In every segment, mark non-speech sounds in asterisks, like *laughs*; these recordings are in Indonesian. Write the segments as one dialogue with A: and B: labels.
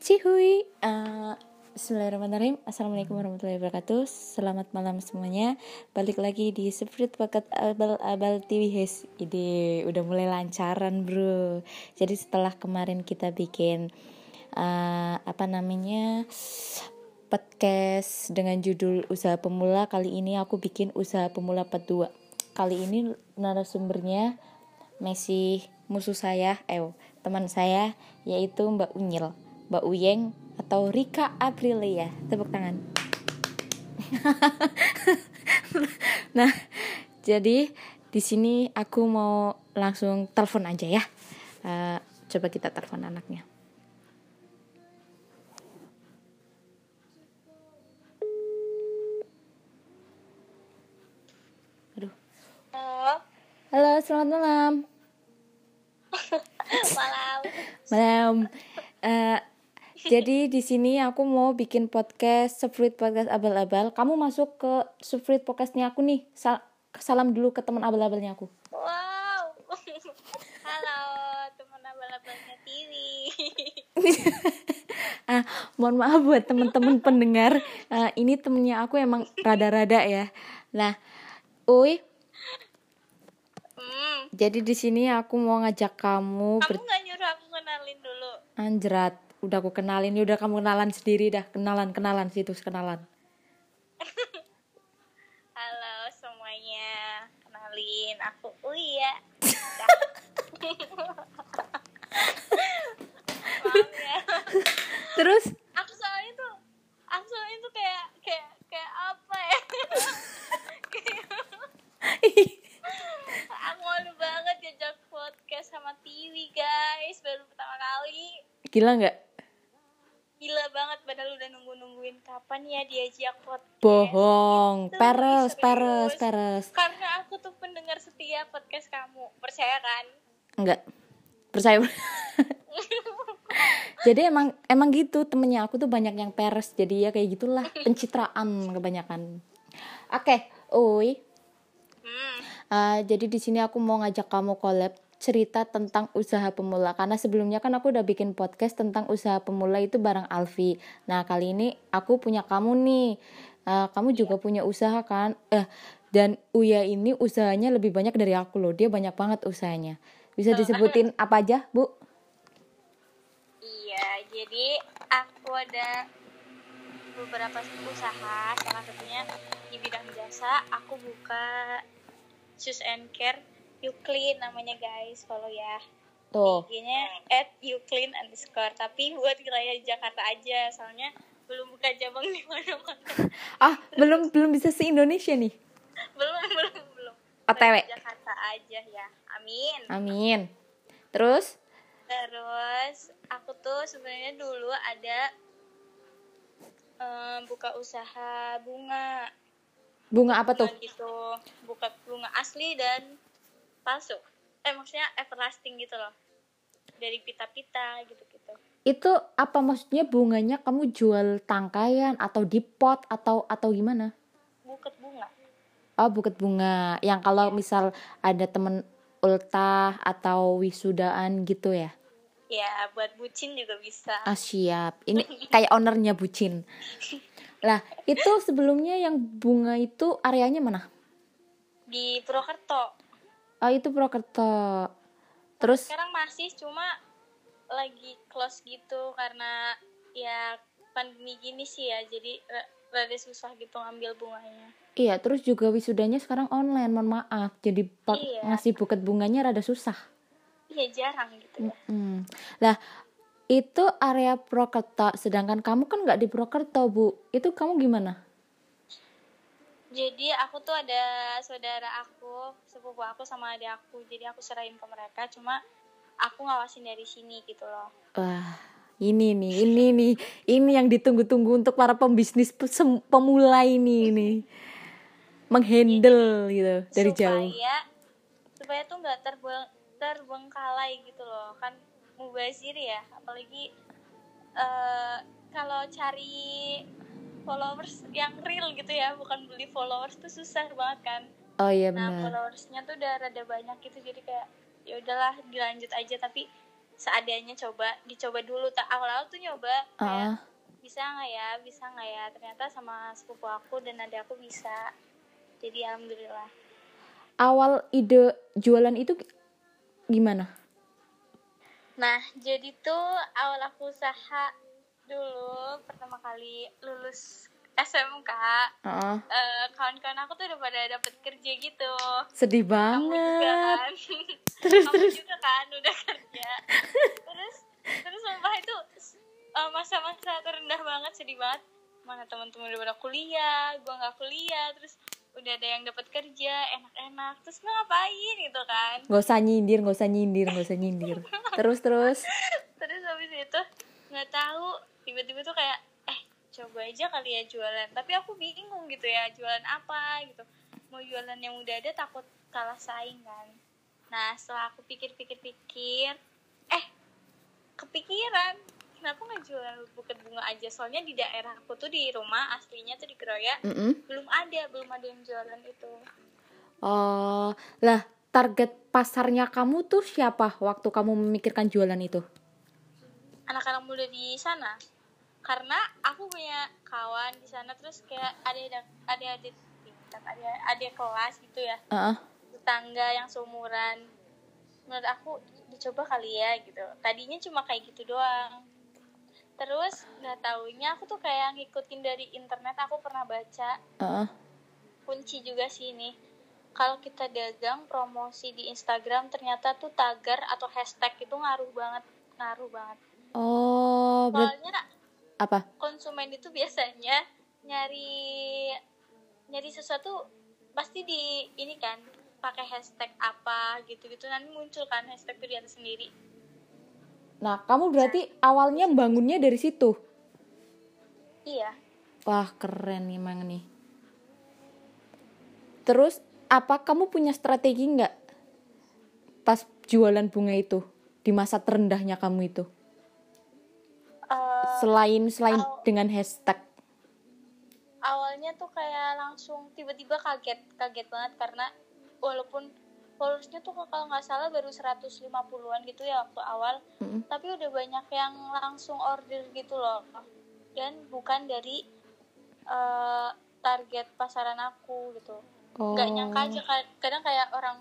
A: Cihui. Uh, Bismillahirrahmanirrahim. Assalamualaikum warahmatullahi wabarakatuh. Selamat malam semuanya. Balik lagi di Spirit Paket Abal-Abal TV Hes Ide udah mulai lancaran bro. Jadi setelah kemarin kita bikin uh, Apa namanya Podcast dengan judul Usaha Pemula Kali ini aku bikin Usaha Pemula Part 2 Kali ini narasumbernya Masih musuh saya Eh teman saya Yaitu Mbak Unyil Mbak Uyeng atau Rika Aprilia. Tepuk tangan. *laughs* nah, jadi di sini aku mau langsung telepon aja ya. Uh, coba kita telepon anaknya. Aduh.
B: Halo.
A: Halo, selamat malam. *laughs*
B: malam.
A: Malam. Uh, jadi di sini aku mau bikin podcast Sufrit Podcast Abal-Abal. Kamu masuk ke Sufrit Podcastnya aku nih. Sal salam dulu ke teman abal-abalnya aku.
B: Wow. *laughs* Halo teman abal-abalnya TV. *laughs*
A: ah, mohon maaf buat teman-teman pendengar. Uh, ini temennya aku emang rada-rada ya. Nah, Uy.
B: Hmm.
A: Jadi di sini aku mau ngajak kamu.
B: Kamu nggak nyuruh aku kenalin dulu.
A: Anjrat udah aku kenalin ya udah kamu kenalan sendiri dah. Kenalan kenalan situ kenalan. *laughs*
B: Halo semuanya kenalin aku Uya. Ya. *laughs*
A: terus?
B: Aku soalnya tuh aku soalnya tuh kayak kayak kayak apa ya? *laughs* Aku malu banget diajak podcast sama TV guys baru pertama kali.
A: Gila nggak
B: gila banget padahal udah nunggu nungguin kapan ya diajak podcast?
A: Bohong.
B: Gitu,
A: peres
B: serius.
A: peres peres.
B: Karena aku tuh pendengar setia podcast kamu. Percaya kan?
A: Enggak. Percaya. *laughs* Jadi emang emang gitu temennya. Aku tuh banyak yang peres. Jadi ya kayak gitulah. Pencitraan kebanyakan. Oke okay, oi
B: hmm.
A: uh, jadi di sini aku mau ngajak kamu collab cerita tentang usaha pemula karena sebelumnya kan aku udah bikin podcast tentang usaha pemula itu bareng Alfi. Nah kali ini aku punya kamu nih, uh, kamu juga punya usaha kan? Eh dan Uya ini usahanya lebih banyak dari aku loh, dia banyak banget usahanya. Bisa disebutin apa aja bu?
B: Iya jadi aku ada beberapa usaha salah satunya di bidang jasa aku buka shoes and care you clean namanya guys follow ya.
A: Tuh.
B: IG-nya at you clean underscore. Tapi buat wilayah Jakarta aja soalnya belum buka cabang di mana-mana. *laughs*
A: Ah belum belum bisa se Indonesia nih?
B: Belum *laughs* belum belum.
A: OTW.
B: Jakarta aja ya. Amin.
A: Amin. Terus?
B: Terus aku tuh sebenarnya dulu ada um, buka usaha bunga.
A: Bunga apa tuh?
B: bunga gitu. Buka bunga asli dan palsu. Eh maksudnya everlasting gitu loh. Dari pita-pita gitu-gitu.
A: Itu apa maksudnya bunganya kamu jual tangkaian atau di pot atau atau gimana?
B: Buket bunga.
A: Oh buket bunga. Yang kalau misal ada temen ultah atau wisudaan gitu ya?
B: Ya buat bucin juga bisa.
A: Ah siap. Ini *laughs* kayak ownernya bucin. Lah itu sebelumnya yang bunga itu areanya mana?
B: Di Purwokerto
A: oh itu Purwokerto terus
B: sekarang masih cuma lagi close gitu karena ya pandemi gini sih ya jadi rada susah gitu ngambil bunganya
A: iya terus juga wisudanya sekarang online mohon maaf jadi
B: Iya.
A: ngasih buket bunganya rada susah
B: iya jarang gitu ya
A: Mm. Lah itu area Purwokerto, sedangkan kamu kan nggak di Purwokerto bu. Itu kamu gimana?
B: Jadi aku tuh ada saudara aku sepupu aku sama adik aku. Jadi aku serahin ke mereka cuma aku ngawasin dari sini gitu loh.
A: Wah ini nih, ini nih, ini yang ditunggu-tunggu untuk para pembisnis pemula ini nih menghandle gitu dari
B: supaya
A: jauh.
B: supaya tuh nggak terbeng terbengkalai gitu loh kan mubazir ya. Apalagi eh, kalau cari followers yang real gitu ya bukan beli followers tuh susah banget kan.
A: Oh iya
B: nah
A: benar.
B: followersnya tuh udah rada banyak gitu jadi kayak ya udahlah dilanjut aja tapi seadanya coba dicoba dulu. Tak awal-awal tuh nyoba kayak
A: Ah,
B: bisa nggak ya? Bisa nggak ya? Ternyata sama sepupu aku dan adik aku bisa. Jadi alhamdulillah.
A: Awal ide jualan itu gimana?
B: nah jadi tuh awal aku usaha dulu pertama kali lulus SMK
A: Ah,
B: eh, kawan-kawan aku tuh udah pada dapet kerja gitu
A: sedih
B: kamu juga
A: banget.
B: kan *laughs*
A: Terus
B: kamu
A: terus.
B: juga kan udah kerja terus terus sumpah itu eh, masa-masa terendah banget sedih banget mana teman-teman udah pada kuliah gua nggak kuliah terus udah ada yang dapat kerja enak-enak terus lu ngapain gitu kan
A: Gak usah nyindir, gak usah nyindir, gak usah nyindir. *laughs* Terus terus.
B: terus habis itu nggak tahu tiba-tiba tuh kayak eh coba aja kali ya jualan. Tapi aku bingung gitu ya jualan apa gitu. Mau jualan yang udah ada takut kalah saing kan. Nah setelah aku pikir-pikir-pikir eh kepikiran kenapa nggak jual buket bunga aja? Soalnya di daerah aku tuh di rumah aslinya tuh di Keroya
A: Mm-mm.
B: belum ada belum ada yang jualan itu.
A: Oh, lah target pasarnya kamu tuh siapa waktu kamu memikirkan jualan itu?
B: anak-anak muda di sana karena aku punya kawan di sana terus kayak ada ada tingkat ada ada kelas gitu ya.
A: Heeh.
B: tetangga yang seumuran. Menurut aku dicoba kali ya gitu. Tadinya cuma kayak gitu doang. Terus nggak taunya aku tuh kayak ngikutin dari internet aku pernah baca
A: Heeh.
B: kunci juga sih ini. Kalau kita dagang promosi di Instagram ternyata tuh tagar atau hashtag itu ngaruh banget ngaruh banget.
A: Oh,
B: soalnya
A: apa?
B: konsumen itu biasanya nyari nyari sesuatu pasti di ini kan pakai hashtag apa gitu-gitu nanti muncul kan hashtag itu di atas sendiri
A: Nah, kamu berarti awalnya bangunnya dari situ.
B: iya
A: Wah, keren nih emang nih. Terus, apa kamu punya strategi nggak pas jualan bunga itu di masa terendahnya kamu itu? Selain selain
B: aw-
A: dengan hashtag.
B: awalnya tuh kayak langsung tiba-tiba kaget kaget banget karena walaupun followersnya tuh kalau nggak salah baru 150-an gitu ya waktu awal
A: Mm-mm.
B: tapi udah banyak yang langsung order gitu loh dan bukan dari eh, target pasaran aku gitu
A: Oh.
B: nggak nyangka aja ka- kadang kayak orang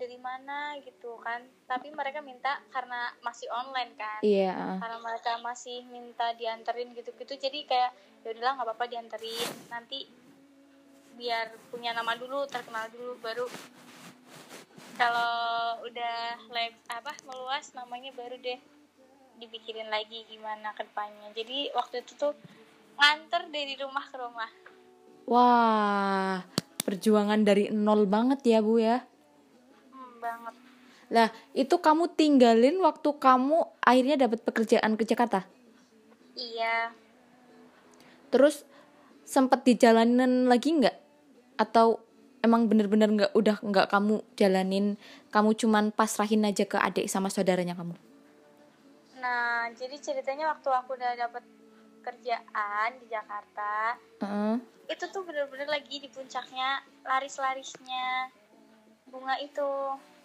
B: dari mana gitu kan tapi mereka minta karena masih online kan
A: Iya. ah.
B: karena mereka masih minta dianterin gitu-gitu jadi kayak ya udahlah nggak apa-apa dianterin nanti biar punya nama dulu terkenal dulu baru kalau udah live apa meluas namanya baru deh dipikirin lagi gimana ke depannya jadi waktu itu tuh nganter dari rumah ke rumah
A: Wah, perjuangan dari nol banget ya Bu ya.
B: Banget
A: Lah, itu kamu tinggalin waktu kamu akhirnya dapat pekerjaan ke Jakarta.
B: iya
A: Terus sempat dijalanin lagi nggak? Atau emang bener-bener nggak udah nggak kamu jalanin, kamu cuman pasrahin aja ke adik sama saudaranya kamu?
B: nah jadi ceritanya waktu aku udah dapet kerjaan di Jakarta
A: Heeh.
B: itu tuh bener-bener lagi di puncaknya laris-larisnya bunga itu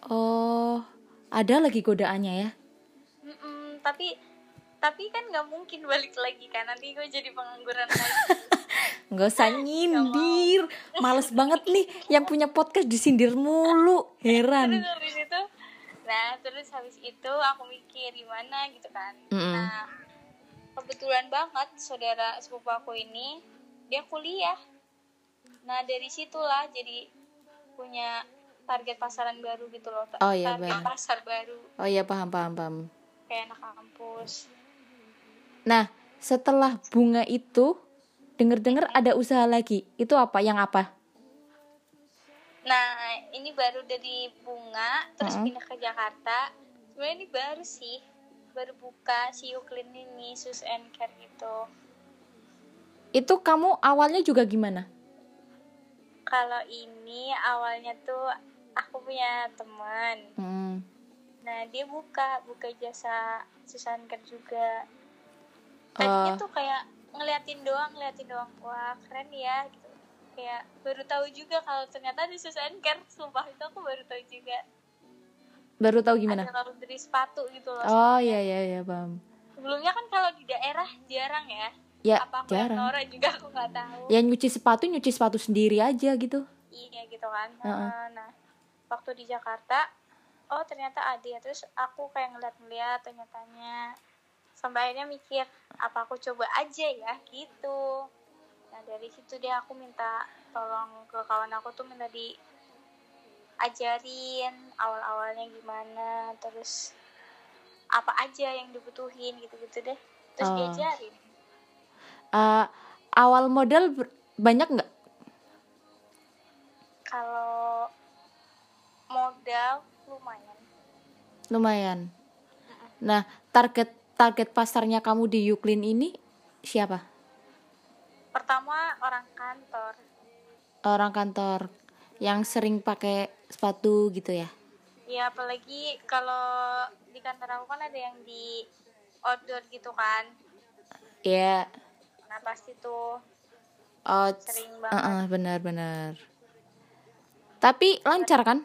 A: Oh, ada lagi godaannya ya?
B: Mm-mm, tapi tapi kan nggak mungkin balik lagi kan. Nanti gue jadi pengangguran lagi. *laughs*
A: Nggak usah nyindir, *laughs* males banget nih yang punya podcast disindir mulu,
B: terus
A: heran.
B: habis itu nah terus habis itu aku mikir gimana gitu kan.
A: Mm-mm.
B: nah kebetulan banget saudara sepupu aku ini dia kuliah. Nah dari situlah jadi punya target pasaran baru gitu loh
A: Oh, iya,
B: target pasar baru
A: Oh iya paham paham paham.
B: kayak anak kampus
A: Nah, setelah bunga itu, denger-dengar ada usaha lagi. Itu apa? Yang apa?
B: Nah, ini baru dari bunga, terus pindah ke Jakarta. Sebenarnya ini baru sih, baru buka si Uklin ini, Sus and Care gitu.
A: Itu kamu awalnya juga gimana?
B: Kalau ini awalnya tuh aku punya teman.
A: Hmm.
B: Nah, dia buka, buka jasa Sus and Care juga. Tadinya
A: Oh.
B: tuh kayak ngeliatin doang, ngeliatin doang. Wah, keren ya gitu. Kayak baru tahu juga kalau ternyata di Sus and Care, sumpah itu aku baru tahu juga.
A: baru tahu gimana
B: ada laundry sepatu gitu loh
A: oh iya iya iya paham
B: sebelumnya kan kalau di daerah jarang ya
A: ya
B: apa aku
A: jarang
B: norak juga aku nggak tahu
A: ya nyuci sepatu nyuci sepatu sendiri aja gitu
B: iya gitu kan
A: Heeh.
B: Nah, nah waktu di Jakarta oh ternyata ada. Ya terus aku kayak ngeliat-ngeliat tanya-tanya sampai akhirnya mikir apa aku coba aja ya gitu. Nah dari situ deh aku minta tolong ke kawan aku tuh minta diajarin awal-awalnya gimana terus apa aja yang dibutuhin gitu-gitu deh. Terus
A: Oh.
B: diajarin.
A: Eh, awal modal ber- banyak nggak?
B: Kalau modal lumayan.
A: Lumayan. Nah target target pasarnya kamu di Yuklin ini siapa?
B: Pertama orang kantor.
A: Orang kantor yang sering pakai sepatu gitu ya?
B: Ya apalagi kalau di kantor aku kan ada yang di outdoor gitu kan.
A: Iya.
B: Nah pasti tuh
A: oh
B: sering
A: uh
B: banget.
A: benar-benar. Tapi lancar kan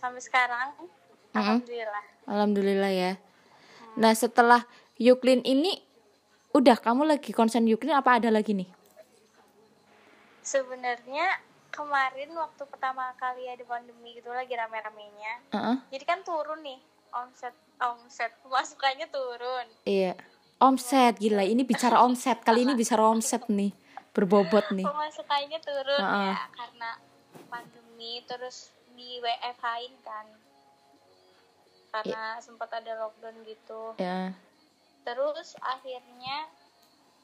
B: sampai sekarang alhamdulillah.
A: Alhamdulillah ya. Nah setelah Yuklin ini udah kamu lagi konsen Yuklin apa ada lagi nih?
B: Sebenarnya kemarin waktu pertama kali ada pandemi gitu lagi rame-ramenya.
A: Heeh.
B: jadi kan turun nih omset omset. *laughs* Pemasukannya turun.
A: Iya. Omset gila. Ini bicara omset. Kali ini bicara omset nih. Berbobot nih. *laughs*
B: Pemasukannya turun
A: Heeh.
B: ya karena pandemi. Terus di WFH-in kan. Karena sempat ada lockdown gitu.
A: Ya.
B: Terus akhirnya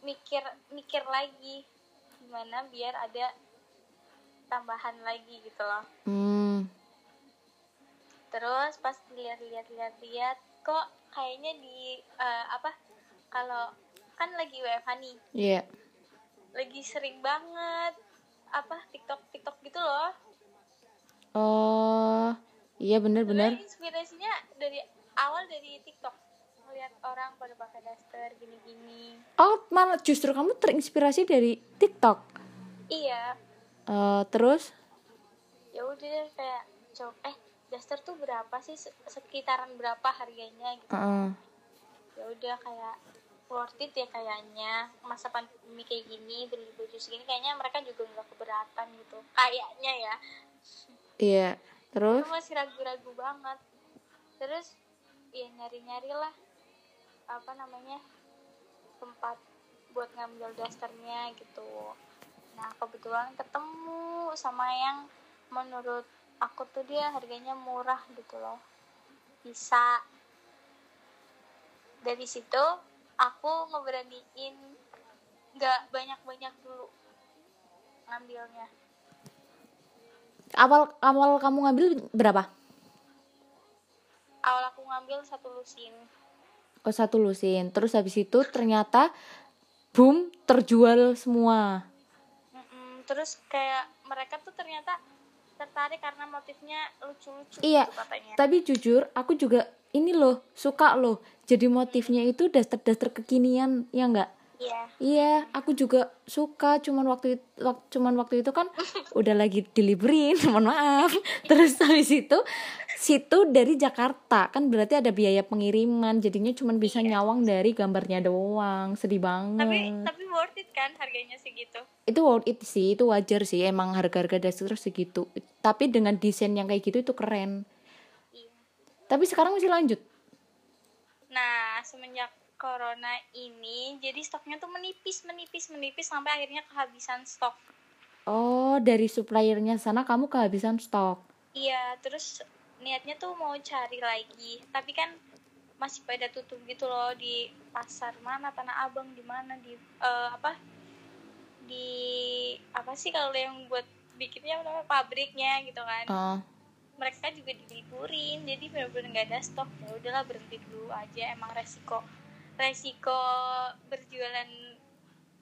B: mikir mikir lagi gimana biar ada tambahan lagi gitu loh.
A: Hmm.
B: Terus pas lihat-lihat lihat-lihat kok kayaknya di eh, apa kalau kan lagi WFH nih.
A: Iya.
B: Lagi sering banget apa TikTok TikTok gitu loh
A: oh iya bener-bener
B: Sebenarnya inspirasinya dari awal dari TikTok melihat orang pada pakai daster gini-gini.
A: Oh malah justru kamu terinspirasi dari TikTok?
B: Iya.
A: Eh, terus?
B: Ya udah kayak coba eh daster tuh berapa sih? Se- sekitaran berapa harganya gitu.
A: Heeh.
B: ya udah kayak worth it ya kayaknya. Masa pandemi kayak gini beli baju segini kayaknya mereka juga nggak keberatan gitu. Kayaknya ya
A: iya terus?
B: Itu masih ragu-ragu banget. Terus ya nyari-nyari lah apa namanya tempat buat ngambil dasternya gitu. Nah kebetulan ketemu sama yang menurut aku tuh dia harganya murah gitu loh. Bisa. Dari situ aku ngeberaniin nggak banyak-banyak dulu ngambilnya
A: awal awal kamu ngambil berapa?
B: Awal aku ngambil satu lusin.
A: Oh satu lusin. Terus habis itu ternyata boom terjual semua.
B: Terus kayak mereka tuh ternyata tertarik karena motifnya lucu-lucu
A: Iya,
B: gitu katanya.
A: tapi jujur aku juga ini loh suka loh. Jadi motifnya itu daster-daster kekinian ya enggak
B: iya
A: Iya, aku juga suka. Cuman waktu itu, cuman waktu itu kan *laughs* udah lagi delivery, mohon maaf. Terus habis itu situ dari Jakarta kan berarti ada biaya pengiriman, jadinya cuman bisa nyawang dari gambarnya doang. Sedih banget.
B: tapi tapi worth it kan harganya segitu
A: itu worth it sih, itu wajar sih. Emang harga-harga daster segitu. Tapi dengan desain yang kayak gitu itu keren.
B: iya
A: Tapi sekarang masih lanjut.
B: nah semenjak corona ini jadi stoknya tuh menipis menipis menipis sampai akhirnya kehabisan stok.
A: Oh, dari suppliernya sana kamu kehabisan stok.
B: iya terus niatnya tuh mau cari lagi. Tapi kan masih pada tutup gitu loh di pasar mana tanah abang di mana di eh, apa? Di apa sih kalau yang buat bikinnya apa namanya pabriknya gitu kan.
A: Oh,
B: mereka juga diliburin jadi benar-benar nggak ada stok. Ya udahlah berhenti dulu aja emang resiko resiko berjualan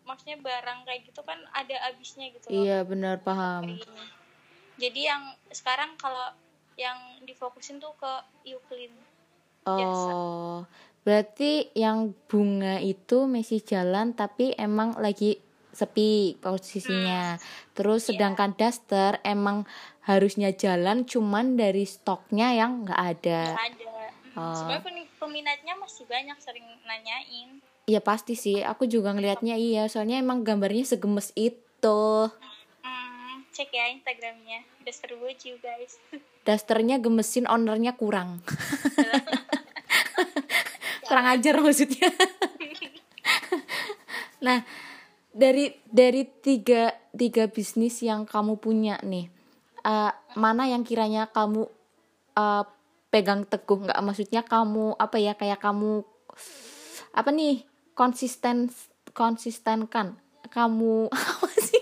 B: maksudnya barang kayak gitu kan ada habisnya gitu loh
A: iya benar paham.
B: jadi yang sekarang kalau yang difokusin tuh ke Euclid Jasa.
A: Oh, berarti yang bunga itu masih jalan tapi emang lagi sepi posisinya. Terus
B: Iya.
A: sedangkan daster emang harusnya jalan cuman dari stoknya yang nggak ada
B: nggak ada
A: Oh.
B: sebenarnya peminatnya masih banyak sering nanyain.
A: Iya pasti sih. Aku juga ngelihatnya iya. Soalnya emang gambarnya segemes itu.
B: Hmm, cek ya instagramnya. Duster Boju guys. *laughs*
A: Dasternya gemesin ownernya kurang. *laughs* Kurang ajar maksudnya. *laughs* Nah dari dari tiga tiga bisnis yang kamu punya nih eh, mana yang kiranya kamu eh, pegang teguh nggak? Maksudnya kamu apa ya kayak kamu apa nih konsisten konsistenkan. Kamu *laughs* apa sih?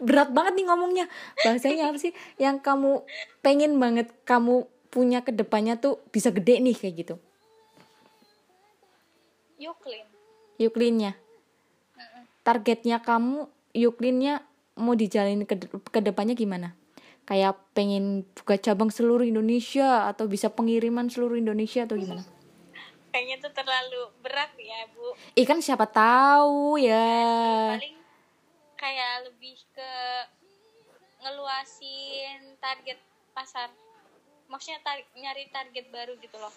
A: Berat banget nih ngomongnya. Bahasanya apa sih? Yang kamu pengen banget kamu punya ke depannya tuh bisa gede nih kayak gitu.
B: Yuklin.
A: Yuklinnya. Targetnya kamu Yuklinnya mau dijalin ke ke depannya gimana kayak pengen buka cabang seluruh Indonesia atau bisa pengiriman seluruh Indonesia atau gimana?
B: Kayaknya tuh terlalu berat ya bu.
A: Ikan siapa tahu ya.
B: Paling kayak lebih ke ngeluasin target pasar. Maksudnya tar- nyari target baru gitu loh.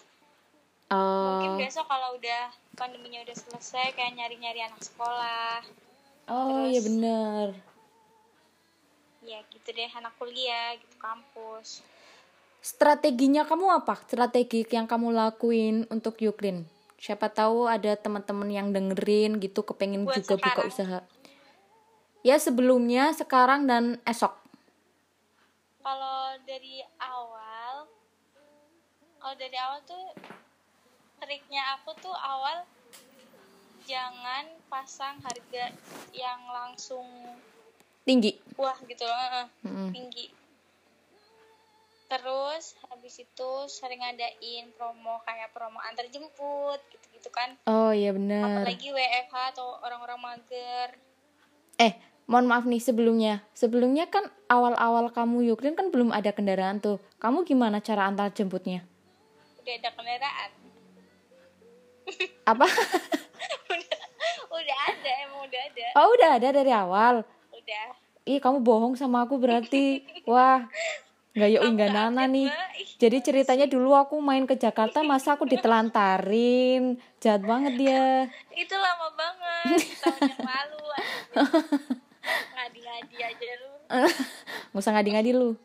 B: Mungkin
A: oh.
B: besok kalau udah pandeminya udah selesai kayak nyari-nyari anak sekolah.
A: Oh ya bener
B: ya gitu deh anak kuliah gitu kampus.
A: Strateginya kamu apa? Strategi yang kamu lakuin untuk Yuklin? Siapa tahu ada teman-teman yang dengerin gitu kepengen
B: Buat
A: juga buka
B: sekarang.
A: usaha. Ya sebelumnya sekarang dan esok.
B: Kalau dari awal kalau dari awal tuh triknya aku tuh awal jangan pasang harga yang langsung
A: tinggi?
B: Wah gitu loh
A: Mm-mm.
B: tinggi. Terus habis itu sering ngadain promo kayak promo antar jemput gitu-gitu kan.
A: Oh iya bener.
B: Apalagi WFH atau orang-orang mager.
A: Eh mohon maaf nih sebelumnya. Sebelumnya kan awal-awal kamu Yuklin kan belum ada kendaraan tuh. Kamu gimana cara antar jemputnya?
B: Udah ada kendaraan.
A: Apa? *laughs*
B: Udah udah ada emang udah ada.
A: Oh udah ada dari awal
B: udah.
A: Ih kamu bohong sama aku berarti. Wah nggak yuk
B: Kamu
A: nggak
B: nggak
A: nana nih jadi ceritanya dulu aku main ke Jakarta masa aku ditelantarin? Jahat banget dia.
B: Itu lama banget tahun yang lalu ngadi-ngadi aja lu.
A: Nggak usah ngadi-ngadi lu.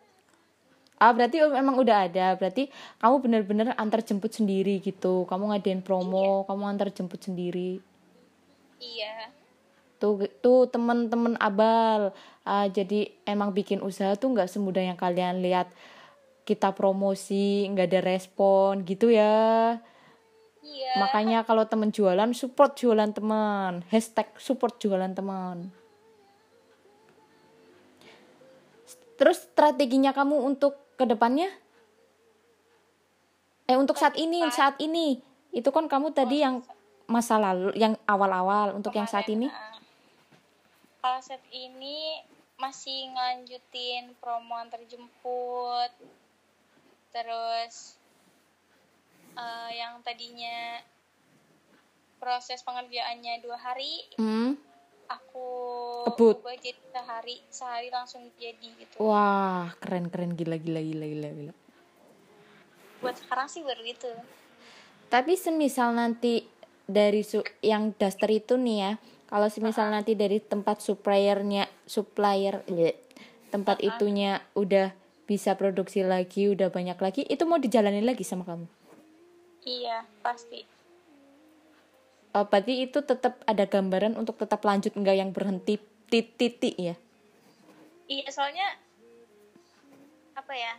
A: Ah berarti emang udah ada. Berarti kamu bener-bener antar jemput sendiri gitu. Kamu ngadain promo kamu antar jemput sendiri.
B: Iya
A: tuh tuh temen-temen abal. Ah, jadi emang bikin usaha tuh nggak semudah yang kalian lihat. Kita promosi nggak ada respon gitu ya.
B: Iya.
A: Makanya kalau temen jualan support jualan teman. Hashtag support jualan teman. Terus strateginya kamu untuk ke depannya eh untuk saat ini saat ini. Itu kan kamu tadi yang masa lalu yang awal-awal. Untuk yang saat ini?
B: Nah, kalau saat ini masih ngelanjutin promo antar jemput terus eh, yang tadinya proses pengerjaannya dua hari
A: hmm.
B: aku
A: Kebut.
B: ubah jadi sehari sehari langsung jadi gitu
A: Wah, keren keren gila gila gila gila gila.
B: buat sekarang sih baru gitu
A: Tapi semisal nanti dari su yang daster itu nih ya, kalau semisal nanti dari tempat suppliernya supplier bleh, tempat itunya udah bisa produksi lagi, udah banyak lagi, itu mau dijalanin lagi sama kamu.
B: iya pasti
A: Oh, berarti itu tetap ada gambaran untuk tetap lanjut enggak yang berhenti titik ya.
B: iya soalnya apa ya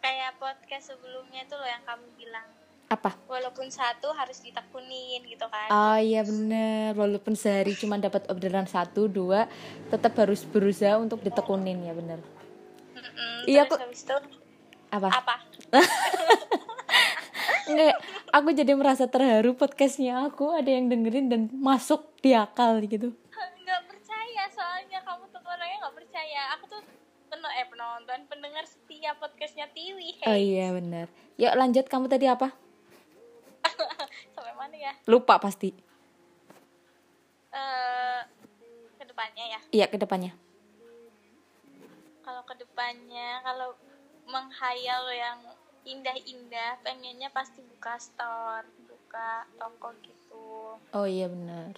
B: kayak podcast sebelumnya tuh loh yang kamu bilang
A: Apa?
B: walaupun satu harus ditekunin gitu kan
A: Oh iya bener, walaupun sehari cuma dapat orderan satu dua, tetap harus berusaha untuk ditekunin ya bener.
B: Mm-mm,
A: iya, aku-
B: habis itu
A: Apa?
B: apa *laughs*
A: Enggak, aku jadi merasa terharu podcastnya aku ada yang dengerin dan masuk di akal gitu.
B: nggak percaya soalnya kamu tuh orangnya nggak percaya aku tuh pen eh penonton pendengar setia podcastnya Tiwi
A: Oh
B: hey.
A: iya bener. Yuk lanjut kamu tadi apa?
B: Ya?
A: Lupa pasti.
B: eh ke depannya ya?
A: Iya ke depannya.
B: kalau ke depannya kalau menghayal yang indah-indah pengennya pasti buka store buka toko gitu.
A: Oh iya benar.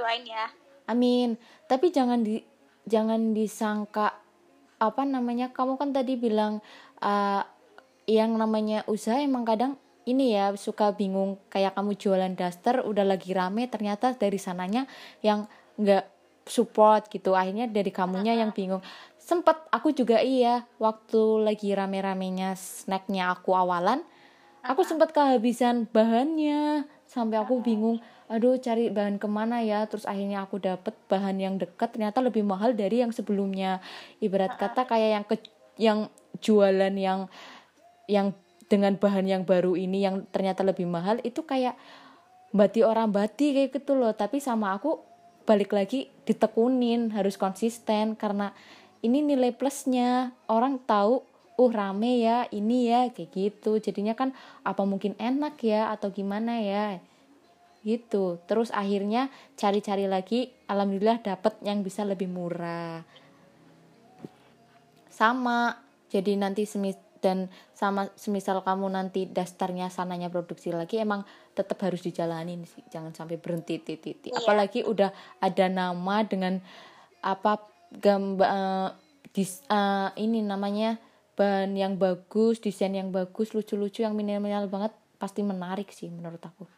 B: Doain ya.
A: Amin. Tapi jangan di jangan disangka apa namanya kamu kan tadi bilang uh, yang namanya usaha emang kadang ini ya suka bingung kayak kamu jualan daster udah lagi rame ternyata dari sananya yang nggak support gitu. Akhirnya dari kamunya yang bingung. Sempet aku juga iya waktu lagi rame-ramenya snacknya aku awalan aku sempat kehabisan bahannya. Sampai aku bingung aduh cari bahan ke mana ya? Terus akhirnya aku dapet bahan yang dekat ternyata lebih mahal dari yang sebelumnya. Ibarat kata kayak yang ke yang jualan yang yang dengan bahan yang baru ini yang ternyata lebih mahal itu kayak bati orang bati kayak gitu loh. Tapi sama aku balik lagi ditekunin harus konsisten karena ini nilai plusnya. Orang tahu uh rame ya ini ya kayak gitu. Jadinya kan apa mungkin enak ya atau gimana ya? Gitu. Terus akhirnya cari-cari lagi alhamdulillah dapet yang bisa lebih murah. Sama jadi nanti semis dan sama semisal kamu nanti dastarnya sananya produksi lagi emang tetap harus dijalanin sih. Jangan sampai berhenti titik iya. apalagi udah ada nama dengan apa gambar uh, dis uh, ini namanya bahan yang bagus desain yang bagus lucu-lucu yang minimal banget pasti menarik sih menurut aku.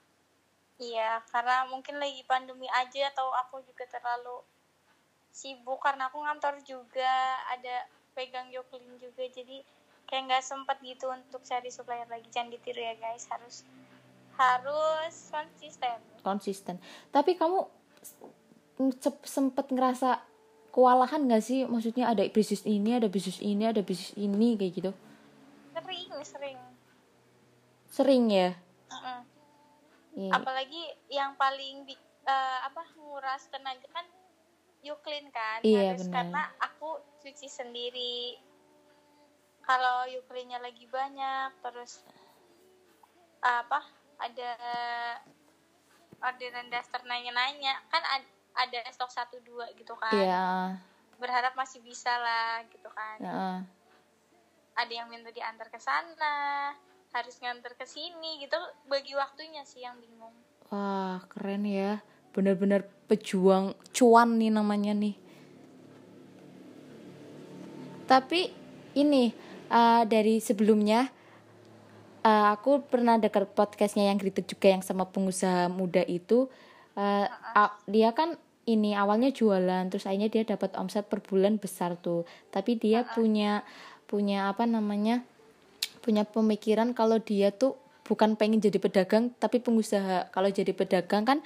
B: Iya karena mungkin lagi pandemi aja atau aku juga terlalu sibuk karena aku ngantor juga ada pegang Yoklin juga jadi kayak nggak sempet gitu untuk cari supplier lagi. Jangan ditiru ya guys. Harus harus konsisten.
A: Konsisten. Tapi kamu sempet ngerasa kewalahan gak sih? Maksudnya ada bisnis ini ada bisnis ini ada bisnis ini kayak gitu.
B: Sering sering.
A: Sering ya?
B: -uh. Yeah. apalagi yang paling uh, apa nguras tenaga kan Yuklin kan
A: iya, harus bener.
B: karena aku cuci sendiri kalau Yuklinnya lagi banyak terus apa ada orderan daster nanya-nanya kan ada stok satu dua gitu kan.
A: Yeah.
B: berharap masih bisa lah gitu kan.
A: Yeah.
B: ada yang minta diantar ke sana harus ngantar ke sini gitu. Bagi waktunya sih yang bingung.
A: Wah keren ya. Bener-bener pejuang cuan nih namanya nih. Tapi ini uh, dari sebelumnya uh, aku pernah dekat podcastnya yang gitu juga yang sama pengusaha muda itu. Uh, uh, dia kan ini awalnya jualan terus akhirnya dia dapat omset per bulan besar tuh. Tapi dia uh -uh. punya punya apa namanya punya pemikiran kalau dia tuh bukan pengen jadi pedagang tapi pengusaha. Kalau jadi pedagang kan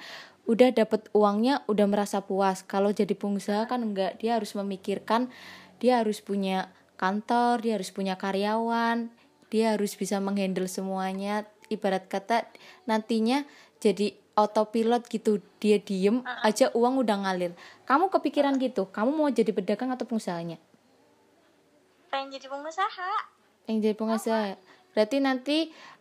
A: udah dapat uangnya udah merasa puas. Kalau jadi pengusaha kan enggak. Dia harus memikirkan dia harus punya kantor dia harus punya karyawan dia harus bisa menghandle semuanya. Ibarat kata nantinya jadi autopilot gitu dia diem uh-uh. aja uang udah ngalir. Kamu kepikiran gitu kamu mau jadi pedagang atau pengusahanya?
B: Pengen jadi pengusaha.
A: Pengen jadi pengusaha. Berarti nanti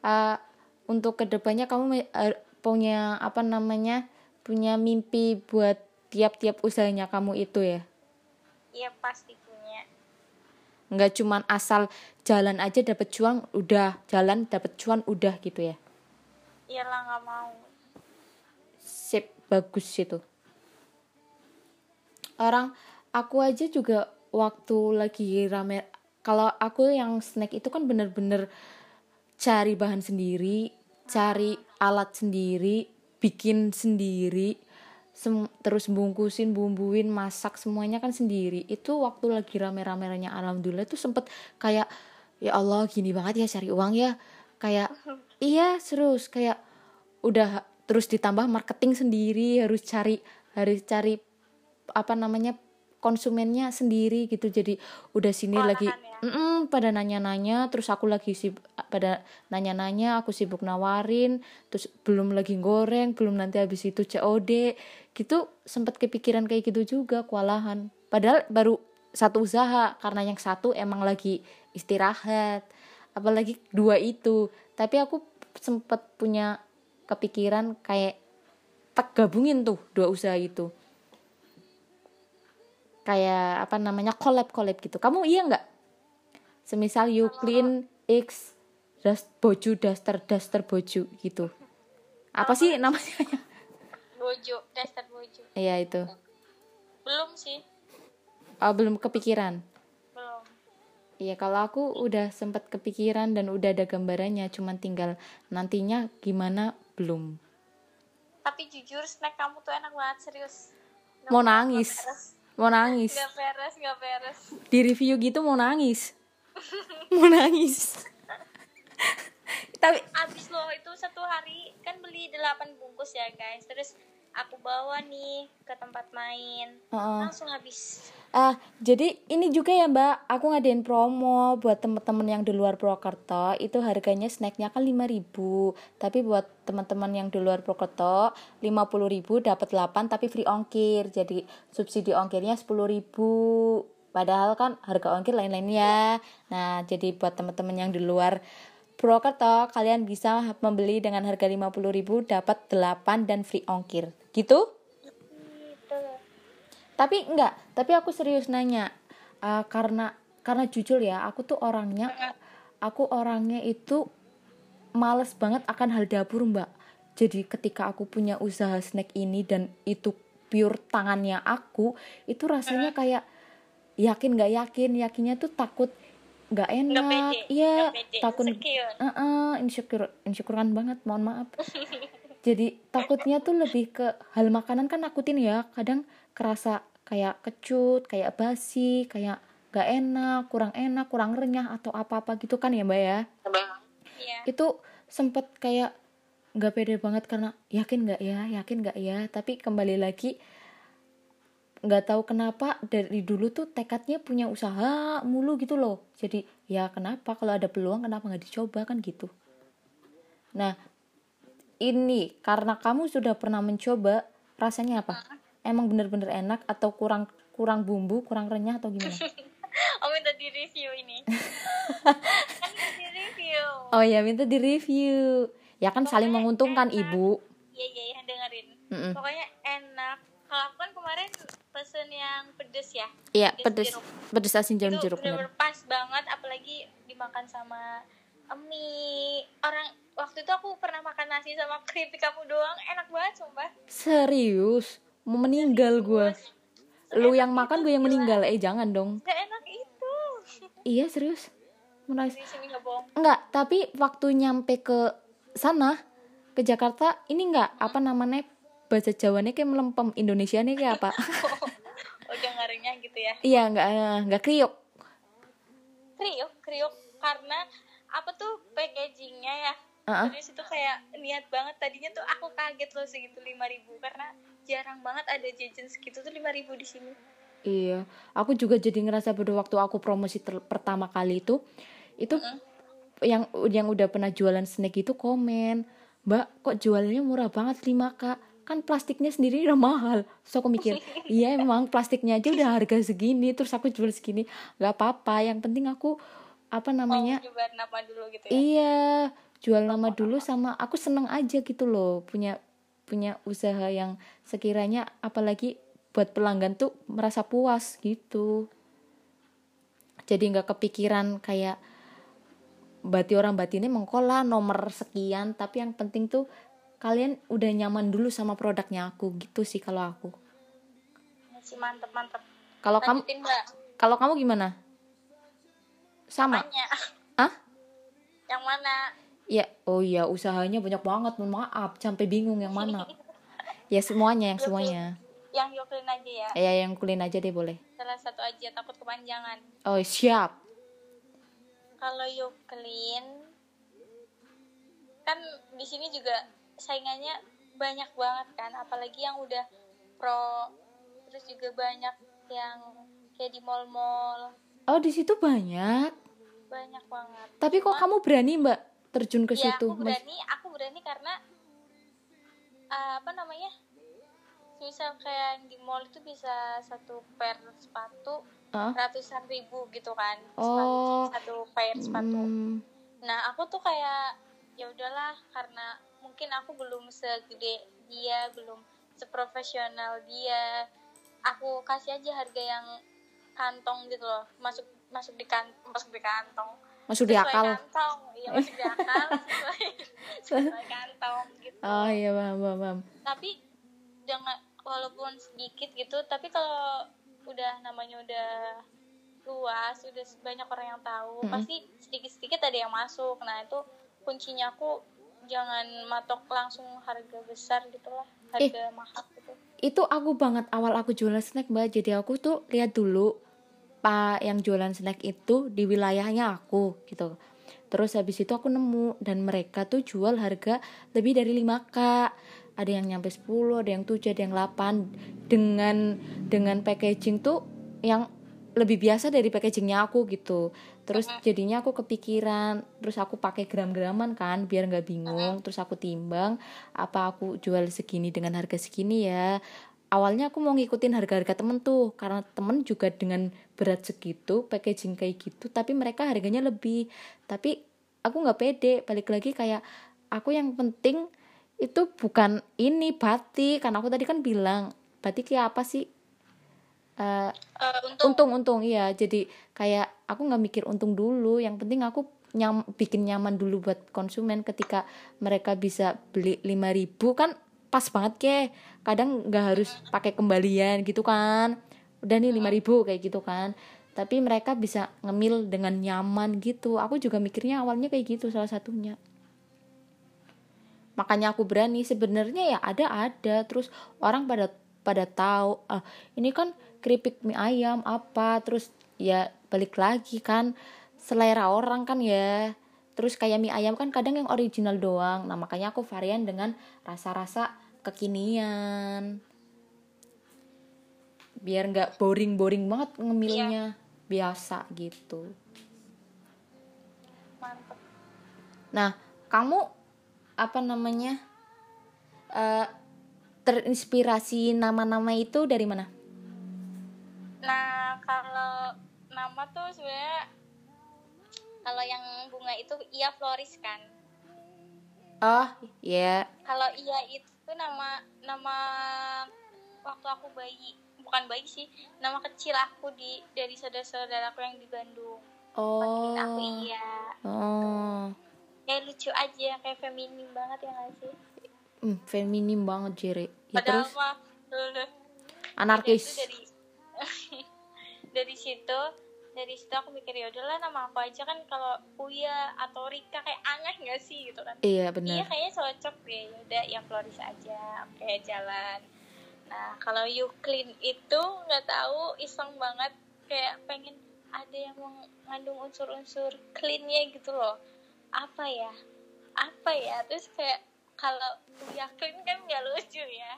A: uh, untuk ke depannya kamu uh, punya apa namanya punya mimpi buat tiap-tiap usahanya kamu itu ya?
B: Iya pasti
A: nggak cuman asal jalan aja dapat cuan udah jalan dapat cuan udah gitu ya.
B: Iyalah nggak mau.
A: Sip bagus itu. Orang aku aja juga waktu lagi rame kalau aku yang snack itu kan bener-bener cari bahan sendiri cari alat sendiri bikin sendiri sem terus bungkusin bumbuin masak semuanya kan sendiri. Itu waktu lagi rame-ramenya alhamdulillah itu sempet kayak ya Allah gini banget ya cari uang ya. Kayak iya terus kayak udah terus ditambah marketing sendiri harus cari harus cari apa namanya konsumennya sendiri gitu. Jadi udah sini lagi ya? Mm pada nanya-nanya terus aku lagi sibuk pada nanya-nanya aku sibuk nawarin terus belum lagi goreng belum nanti habis itu COD gitu sempat kepikiran kayak gitu juga kewalahan padahal baru satu usaha karena yang satu emang lagi istirahat apalagi dua itu. Tapi aku sempat punya kepikiran kayak tak gabungin tuh dua usaha itu. Kayak apa namanya collab collab gitu. Kamu iya nggak semisal you clean x dust boju duster duster boju gitu. Apa sih namanya?
B: Bojo daster bojo
A: iya itu.
B: Belum sih.
A: Oh, belum kepikiran?
B: Belum.
A: Iya kalau aku udah sempat kepikiran dan udah ada gambarannya cuman tinggal nantinya gimana belum.
B: Tapi jujur snack kamu tuh enak banget serius.
A: Mau nangis. mau nangis.
B: Nggak beres nggak beres.
A: Di review gitu mau nangis mau nangis. Tapi
B: abis loh itu satu hari kan beli 8 bungkus ya guys. Terus aku bawa nih ke tempat main.
A: Heeh.
B: langsung habis.
A: Ah, jadi ini juga ya Mbak, aku ngadain promo buat teman-teman yang di luar Purwokerto, itu harganya snacknya kan 5000 Tapi buat teman-teman yang di luar Purwokerto, 50000 dapat 8 tapi free ongkir. Jadi subsidi ongkirnya 10000 Padahal kan harga ongkir lain-lain ya. Nah, jadi buat teman-teman yang di luar Purwokerto, kalian bisa membeli dengan harga 50000 dapat 8 dan free ongkir. Gitu? tapi enggak tapi aku serius nanya Eh, karena karena jujur ya aku tuh orangnya aku orangnya itu males banget akan hal dapur mbak jadi ketika aku punya usaha snack ini dan itu pure tangannya aku itu rasanya kayak yakin nggak yakin yakinnya tuh takut nggak
B: nggak
A: enak. iya
B: nggak
A: takut
B: insecure.
A: Heeh, insecure insecure kan banget mohon maaf. *laughs* Jadi takutnya tuh lebih ke hal makanan kan nakutin ya kadang kerasa kayak kecut kayak basi kayak gak enak kurang enak kurang renyah atau apa apa gitu kan ya mbak ya?
B: Iya.
A: Itu sempet kayak nggak pede banget karena yakin nggak ya yakin nggak ya. Tapi kembali lagi nggak tahu kenapa dari dulu tuh tekadnya punya usaha mulu gitu loh. Jadi ya kenapa? Kalau ada peluang kenapa nggak dicoba? Kan gitu. Nah ini karena kamu sudah pernah mencoba rasanya apa? Emang bener-bener enak atau kurang kurang bumbu kurang renyah atau gimana? *laughs*
B: Oh minta di review ini. *laughs* Kan minta di review
A: oh ya minta di review ya kan saling
B: Pokoknya
A: menguntungkan
B: enak.
A: ibu.
B: Iya iya iya dengerin.
A: Mm-mm.
B: pokoknya enak. Kalau aku kan kemarin pesen yang pedes ya
A: Iya,
B: Pedes
A: pedes pedes asin
B: itu
A: jeruk bener.
B: bener-bener pas banget apalagi dimakan sama mie orang waktu itu aku pernah makan nasi sama keripik kamu doang enak banget sumpah
A: Serius, mau meninggal gue. Lu yang makan gue yang meninggal. Eh jangan dong.
B: gak enak itu *laughs*
A: Iya serius. Menangis.
B: nggak
A: tapi waktu nyampe ke sana ke Jakarta ini enggak apa namanya bahasa Jawanya kayak melempem Indonesia nih kayak apa?
B: udah ngaruhnya gitu ya
A: iya enggak eh, enggak kriuk.
B: kriuk kriuk karena apa tuh packagingnya ya
A: Heeh.
B: terus itu kayak niat banget tadinya tuh aku kaget loh segitu 5000 karena jarang banget ada jajan segitu tuh 5000 di sini
A: Iya, aku juga jadi ngerasa pada waktu aku promosi ter- pertama kali itu itu yang yang udah pernah jualan snack itu komen, "Mbak, kok jualnya murah banget 5K? Kan plastiknya sendiri udah mahal." Terus aku mikir, *laughs* "Iya emang plastiknya aja udah harga segini, terus aku jual segini, nggak apa-apa. Yang penting aku apa namanya?
B: mau nyebar nama dulu gitu ya
A: Iya, jual nama dulu sama aku seneng aja gitu loh punya punya usaha yang sekiranya apalagi buat pelanggan tuh merasa puas gitu. Jadi nggak kepikiran kayak bati orang batinnya mengkola nomor sekian, tapi yang penting tuh kalian udah nyaman dulu sama produknya aku gitu sih kalau aku.
B: masih mantep mantep
A: Kalau kamu kalau kamu gimana? Sama?
B: Apanya?
A: Ah?
B: yang mana
A: Ya, oh iya usahanya banyak banget, mohon maaf, sampai bingung yang mana. Ya semuanya, yang *laughs* semuanya.
B: yang yoklin aja ya
A: Ya yang kulin aja deh boleh.
B: salah satu aja takut kepanjangan
A: Oh siap.
B: kalau yoklin kan di sini juga saingannya banyak banget kan apalagi yang udah pro terus juga banyak yang kayak di mall-mall
A: Oh di situ banyak.
B: banyak banget
A: Tapi kok kamu berani mbak terjun ke
B: ya
A: situ?
B: aku berani aku berani karena uh, apa namanya misal kayak di mall itu bisa satu pair sepatu
A: Hah?
B: ratusan ribu gitu kan
A: Oh.
B: Satu pair sepatu
A: Hmm,
B: nah aku tuh kayak ya udahlah karena mungkin aku belum segede dia belum seprofesional dia. Aku kasih aja harga yang kantong gitu loh. Masuk masuk di kan masuk di kantong.
A: Masuk di akal.
B: kantong. Iya masuk di akal *laughs* sesuai, sesuai kantong gitu.
A: Oh iya paham paham,
B: tapi jangan walaupun sedikit gitu tapi kalau udah namanya udah luas udah banyak orang yang tahu
A: Mm-mm.
B: pasti sedikit sedikit ada yang masuk. Nah itu kuncinya aku jangan matok langsung harga besar gitu lah
A: Eh.
B: harga mahal gitu.
A: itu aku banget awal aku jualan snack mbak. Jadi aku tuh lihat dulu pak yang jualan snack itu di wilayahnya aku gitu. Terus habis itu aku nemu dan mereka tuh jual harga lebih dari 5k ada yang nyampe 10 ada yang 7 ada yang 8 dengan dengan packaging tuh yang lebih biasa dari packagingnya aku gitu terus jadinya aku kepikiran terus aku pakai gram-graman kan biar nggak bingung terus aku timbang apa aku jual segini dengan harga segini ya. Awalnya aku mau ngikutin harga-harga temen tuh karena temen juga dengan berat segitu packaging kayak gitu tapi mereka harganya lebih. Tapi aku nggak pede balik lagi kayak aku yang penting itu bukan ini batik. Kan aku tadi kan bilang batik ya apa sih Eh,
B: Eh,
A: untung iya. Jadi kayak aku nggak mikir untung dulu. Yang penting aku nyam bikin nyaman dulu buat konsumen. Ketika mereka bisa beli 5000 kan pas banget ke kadang nggak harus pakai kembalian gitu kan. Udah nih 5000 kayak gitu kan. Tapi mereka bisa ngemil dengan nyaman gitu. Aku juga mikirnya awalnya kayak gitu salah satunya. Makanya aku berani. Sebenarnya ya ada ada. Terus orang pada pada tahu ah ini kan keripik mie ayam apa terus ya balik lagi kan selera orang kan ya. Terus kayak mie ayam kan kadang yang original doang. Nah makanya aku varian dengan rasa-rasa kekinian. Biar nggak boring-boring banget ngemilnya. Biasa gitu.
B: Mantep.
A: Nah, kamu apa namanya? eh terinspirasi nama-nama itu dari mana?
B: Nah, kalau nama tuh sebenarnya kalau yang bunga itu Ia Floris kan.
A: Oh, ya.
B: Kalau Ia itu nama nama waktu aku bayi, bukan bayi sih, nama kecil aku di dari saudara-saudaraku yang di Bandung.
A: Oh.
B: Aku Iya.
A: Oh.
B: Kayak lucu aja, kayak feminim banget ya nggak sih?
A: Hmm, feminim banget, Jere. Ya
B: Padahal
A: terus
B: mah *laughs*
A: anarkis.
B: itu dari *laughs* dari situ dari situ aku mikir ya udahlah nama aku aja kan kalau Uya atau Rika kayak aneh nggak sih? Gitu kan.
A: Iya,
B: iya
A: benar.
B: kayaknya cocok deh. Ya udah yang Floris aja. Oke jalan. Nah kalau Yuklin itu nggak tahu iseng banget. Kayak pengen ada yang mengandung unsur-unsur cleannya gitu loh. Apa ya? Apa ya? Terus kayak kalau Uya clean kan nggak lucu ya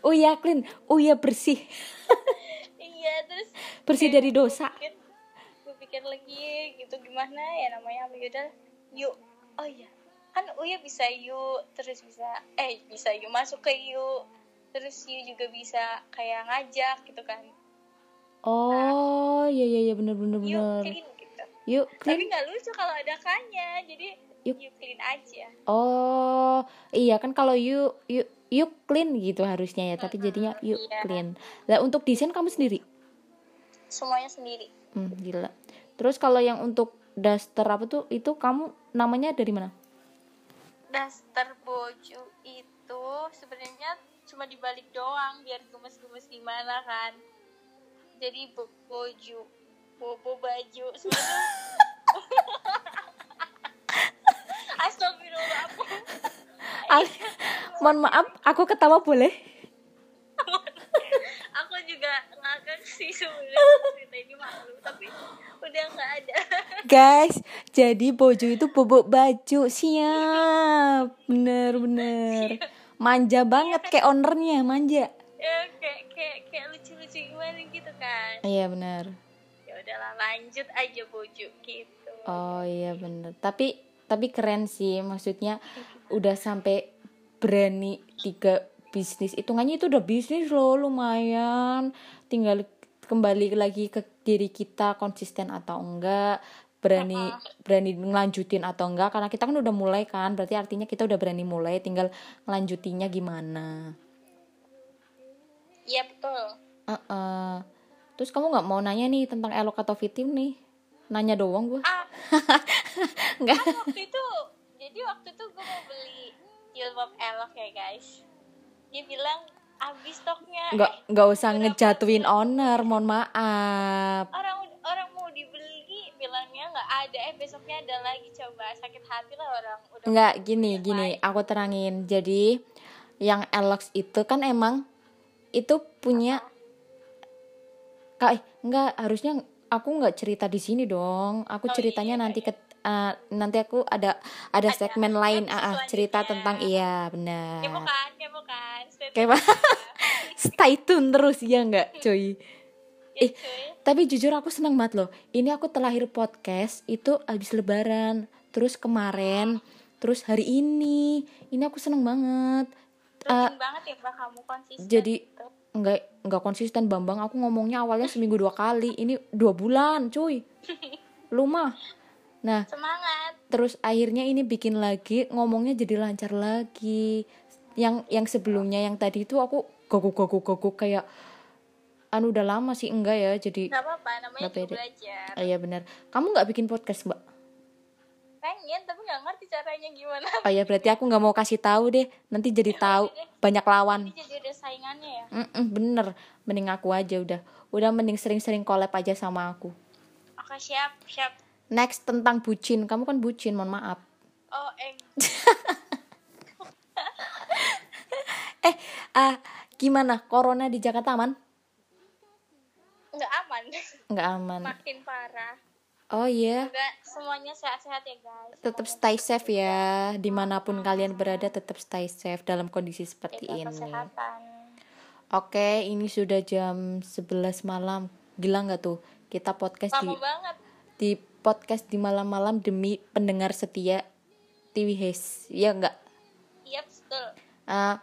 A: Oh ya, clean. Oh ya, bersih. *laughs*
B: iya terus
A: Bersih dari dosa.
B: pikir, gue pikir lagi gitu gimana ya namanya yaudah yuk oh iya kan Uya bisa yuk terus bisa eh bisa yuk masuk ke yuk terus yuk juga bisa kayak ngajak gitu kan
A: Oh, iya iya iya benar benar
B: yuk
A: benar.
B: clean gitu
A: Yuk,
B: tapi
A: clean.
B: nggak lucu kalau ada kannya jadi
A: Yuk.
B: yuk clean aja
A: Oh, iya kan kalau you you you clean gitu harusnya ya, tapi jadinya you
B: iya.
A: clean. Lah untuk desain kamu sendiri?
B: semuanya sendiri
A: Hmm, gila. Terus kalau yang untuk daster apa tuh itu kamu namanya dari mana?
B: daster boju itu sebenarnya cuma dibalik doang biar gemes-gemes gimana kan jadi bo boju bobo baju sebenarnya *laughs*
A: Mohon maaf, aku ketawa boleh?
B: aku juga ngakak sih sebenarnya *laughs* cerita ini malu tapi udah nggak ada *laughs*
A: Guys, jadi bojo itu bobok baju siap, bener bener. Manja banget kayak ownernya, manja.
B: ya kayak kayak kayak lucu-lucu gimana gitu kan
A: Iya bener.
B: ya udahlah lanjut aja boju gitu
A: Oh iya bener. Tapi tapi keren sih, maksudnya udah sampai berani tiga bisnis. Hitungannya itu udah bisnis loh, lumayan. Tinggal kembali lagi ke diri kita konsisten atau enggak, berani berani ngelanjutin atau enggak. Karena kita kan udah mulai kan, berarti artinya kita udah berani mulai. Tinggal ngelanjutinnya gimana.
B: Iya betul.
A: Uh-uh. Terus kamu nggak mau nanya nih tentang elok atau fitim nih? Nanya doang gue.
B: Ah, *laughs*
A: Nggak.
B: kan waktu itu, jadi waktu itu gue mau beli jilbab elok ya guys. Dia bilang habis stoknya.
A: Nggak
B: Eh,
A: nggak usah
B: udah
A: ngejatuhin owner, mohon maaf.
B: orang orang mau dibeli bilangnya nggak ada eh besoknya ada lagi coba sakit hati lah orang udah
A: Nggak gini gini, aku terangin. Jadi yang Elox itu kan emang itu punya kak eh, nggak harusnya aku nggak cerita di sini dong. Aku
B: Oh,
A: ceritanya
B: iya,
A: nanti
B: iya.
A: ke eh, nanti aku ada ada segmen lain ah, ah,
B: episode
A: cerita tentang iya benar.
B: kepo kan kepo kan Stay tune
A: Kepo.
B: aja. *laughs*
A: Stay tune terus ya nggak, cuy.
B: Ya,
A: Eh,
B: cuy.
A: Tapi jujur aku seneng banget loh. Ini aku terlahir podcast itu habis lebaran. Terus kemarin, terus hari ini. Ini aku seneng banget.
B: rutin banget ya mbak kamu konsisten
A: jadi
B: gitu.
A: nggak nggak konsisten Bambang. Aku ngomongnya awalnya seminggu dua kali. Ini dua bulan, cuy. *laughs* Lu mah. Nah,
B: semangat
A: terus akhirnya ini bikin lagi ngomongnya jadi lancar lagi. Yang yang sebelumnya yang tadi itu aku gogok-gogok-gogok kayak anu udah lama sih enggak ya. Jadi
B: nggak apa-apa namanya juga belajar
A: Oh iya benar. Kamu nggak bikin podcast, Mbak?
B: pengen tapi nggak ngerti caranya gimana
A: Oh ya berarti aku nggak mau kasih tahu deh. Nanti jadi tahu banyak lawan.
B: jadi jadi ada saingannya ya
A: Mm-mm, bener. Mending aku aja udah. Udah mending sering-sering collab aja sama aku.
B: oke siap siap
A: Next tentang bucin. Kamu kan bucin, mohon maaf.
B: oh eng *laughs*
A: Eh, ah gimana? Corona di Jakarta aman?
B: nggak aman
A: Nggak aman.
B: makin parah
A: Oh iya.
B: Semoga semuanya sehat-sehat ya guys
A: Tetap stay safe ya. Di mana pun kalian berada tetap stay safe dalam kondisi seperti
B: Jaga
A: ini.
B: kesehatan
A: Oke, ini sudah jam 11 malam. Gila nggak tuh? Kita podcast di
B: lama banget
A: di podcast di malam-malam demi pendengar setia TV Hes ya enggak
B: iya betul.
A: Ah,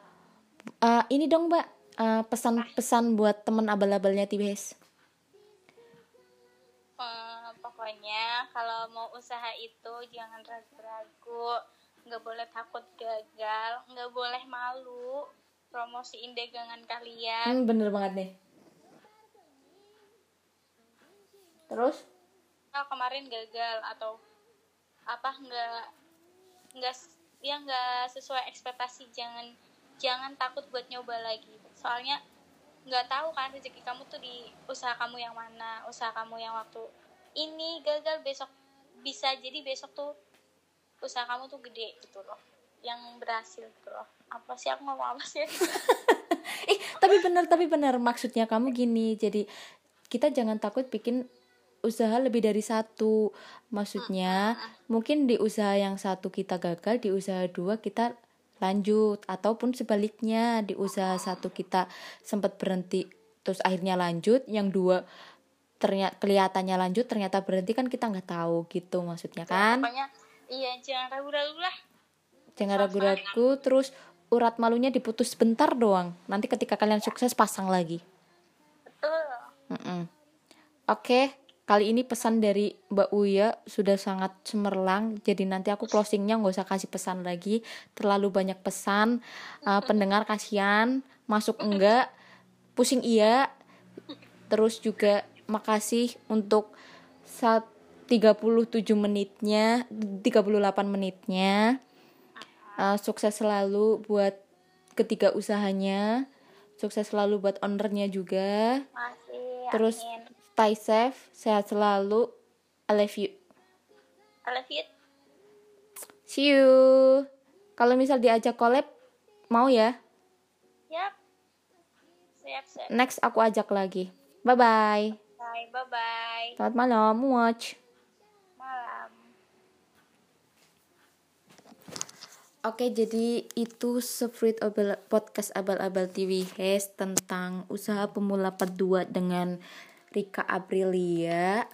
A: ah, ini dong mbak. Ah, pesan-pesan buat teman abal-abalnya TV Hes
B: Eh, pokoknya kalau mau usaha itu jangan ragu-ragu. Nggak boleh takut gagal. Nggak boleh malu. Promosiin dagangan kalian.
A: Hmm, bener banget nih. Terus
B: kalau kemarin gagal atau apa nggak nggak ya nggak sesuai ekspektasi jangan jangan takut buat nyoba lagi. Soalnya nggak tahu kan rezeki kamu tuh di usaha kamu yang mana usaha kamu yang waktu ini gagal besok bisa jadi besok tuh usaha kamu tuh gede gitu loh yang berhasil gitu loh. Apa sih aku ngomong apa sih? *laughs*
A: Ih tapi bener tapi bener. Maksudnya kamu gini jadi kita jangan takut bikin usaha lebih dari satu maksudnya mungkin di usaha yang satu kita gagal di usaha dua kita lanjut ataupun sebaliknya di usaha satu kita sempat berhenti terus akhirnya lanjut yang dua ternyata kelihatannya lanjut ternyata berhenti kan kita nggak tahu gitu maksudnya kan?
B: pokoknya iya jangan ragu-ragu lah.
A: Jangan ragu-ragu terus urat malunya diputus sebentar doang. Nanti ketika kalian sukses pasang lagi.
B: Betul.
A: Mm-mm. Oke, kali ini pesan dari Mbak Uya sudah sangat cemerlang. Jadi nanti aku closingnya nggak usah kasih pesan lagi. Terlalu banyak pesan. Uh, pendengar kasihan, masuk enggak, pusing iya. Terus juga makasih untuk saat 37 menitnya, 38 menitnya. Uh, sukses selalu buat ketiga usahanya. Sukses selalu buat ownernya juga.
B: masih
A: Terus
B: amin.
A: Stay safe, sehat selalu. I love you.
B: I love you
A: See you. Kalau misal diajak collab, mau ya?
B: Yap. Siap, siap.
A: Next aku ajak lagi. Bye bye.
B: Bye, bye-bye.
A: Selamat malam, watch.
B: Malam.
A: Oke, jadi itu Abal, podcast Abal-Abal TV Has tentang usaha pemula part 2 dengan Rika Aprilia.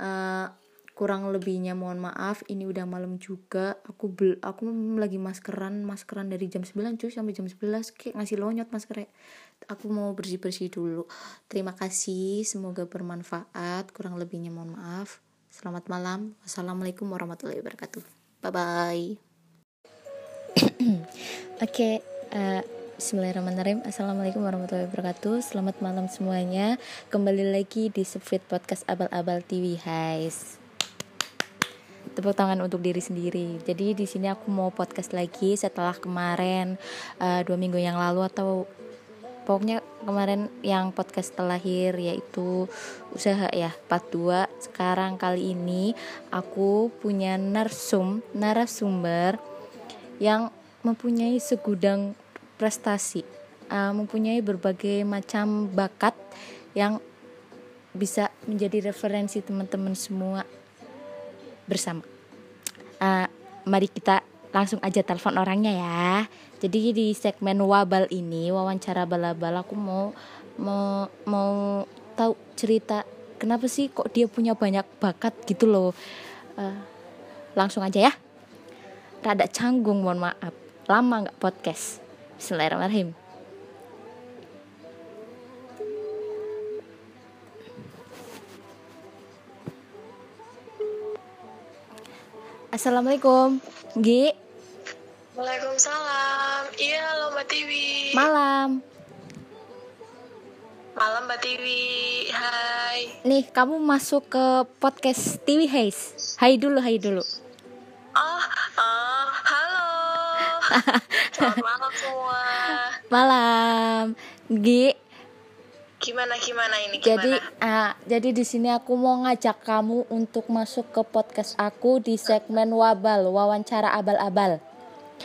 A: Eh, kurang lebihnya mohon maaf, ini udah malam juga. Aku bel aku lagi maskeran, maskeran dari jam 9 cuy sampai jam 11 kayak ngasih lonyot maskernya. Aku mau bersih-bersih dulu. Terima kasih, semoga bermanfaat. Kurang lebihnya mohon maaf. Selamat malam. Wassalamualaikum warahmatullahi wabarakatuh. Bye bye. *coughs* Oke, eh, Bismillahirrahmanirrahim. Assalamualaikum warahmatullahi wabarakatuh. Selamat malam semuanya. Kembali lagi di Subfit Podcast Abal-Abal TV Guys. Tepuk tangan untuk diri sendiri. Jadi di sini aku mau podcast lagi Setelah kemarin uh, Dua minggu yang lalu atau Pokoknya kemarin yang podcast terlahir Yaitu usaha ya part 2 Sekarang kali ini Aku punya narsum Narasumber Yang mempunyai segudang prestasi, uh, mempunyai berbagai macam bakat yang bisa menjadi referensi teman-teman semua bersama. Uh, mari kita langsung aja telepon orangnya ya. Jadi di segmen wabal ini wawancara bala-bala aku mau mau mau tahu cerita kenapa sih kok dia punya banyak bakat gitu loh. Uh, langsung aja ya. Rada canggung mohon maaf. Lama nggak podcast. Bismillahirrahmanirrahim. Assalamualaikum, Gi.
C: Waalaikumsalam. Iya, halo Mbak Tiwi.
A: Malam.
C: Malam Mbak Tiwi. Hai.
A: Nih, kamu masuk ke podcast Tiwi Haze. Hai dulu, hai dulu.
C: Oh, oh, halo. Selamat malam semua.
A: Malam, Gi.
C: Gimana gimana ini? Gimana?
A: Jadi, ah, jadi di sini aku mau ngajak kamu untuk masuk ke podcast aku di segmen wabal, wawancara abal-abal.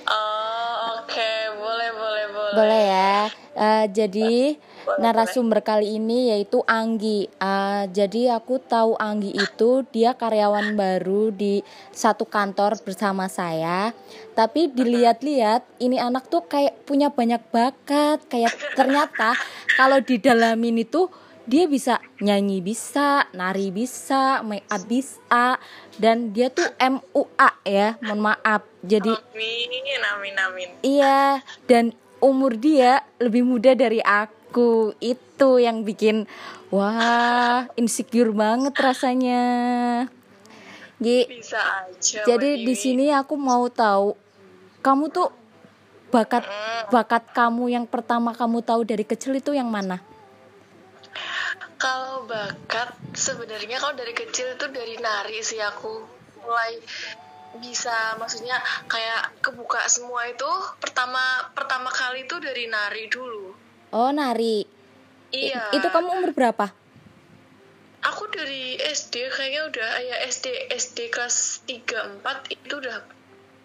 C: Oh, oke, boleh boleh boleh.
A: Boleh ya. Eh, jadi narasumber kali ini yaitu Anggi. Eh, jadi aku tahu Anggi itu dia karyawan baru di satu kantor bersama saya. Tapi dilihat-lihat ini anak tuh kayak punya banyak bakat. Kayak ternyata kalau didalamin itu dia bisa nyanyi bisa, nari bisa, make up bisa, dan dia tuh MUA ya, mohon maaf. Jadi
C: Amin, amin, amin.
A: Iya, dan umur dia lebih muda dari aku. Itu yang bikin wah, insecure banget rasanya. Gi,
C: Bisa aja.
A: jadi di sini aku mau tahu kamu tuh bakat bakat kamu yang pertama kamu tahu dari kecil itu yang mana?
C: Kalau bakat sebenarnya kalau dari kecil itu dari nari sih aku mulai bisa maksudnya kayak kebuka semua itu pertama pertama kali itu dari nari dulu.
A: Oh, nari. I-
C: Iya.
A: Itu kamu umur berapa?
C: Aku dari SD kayaknya udah ya SD SD kelas 3 4 itu udah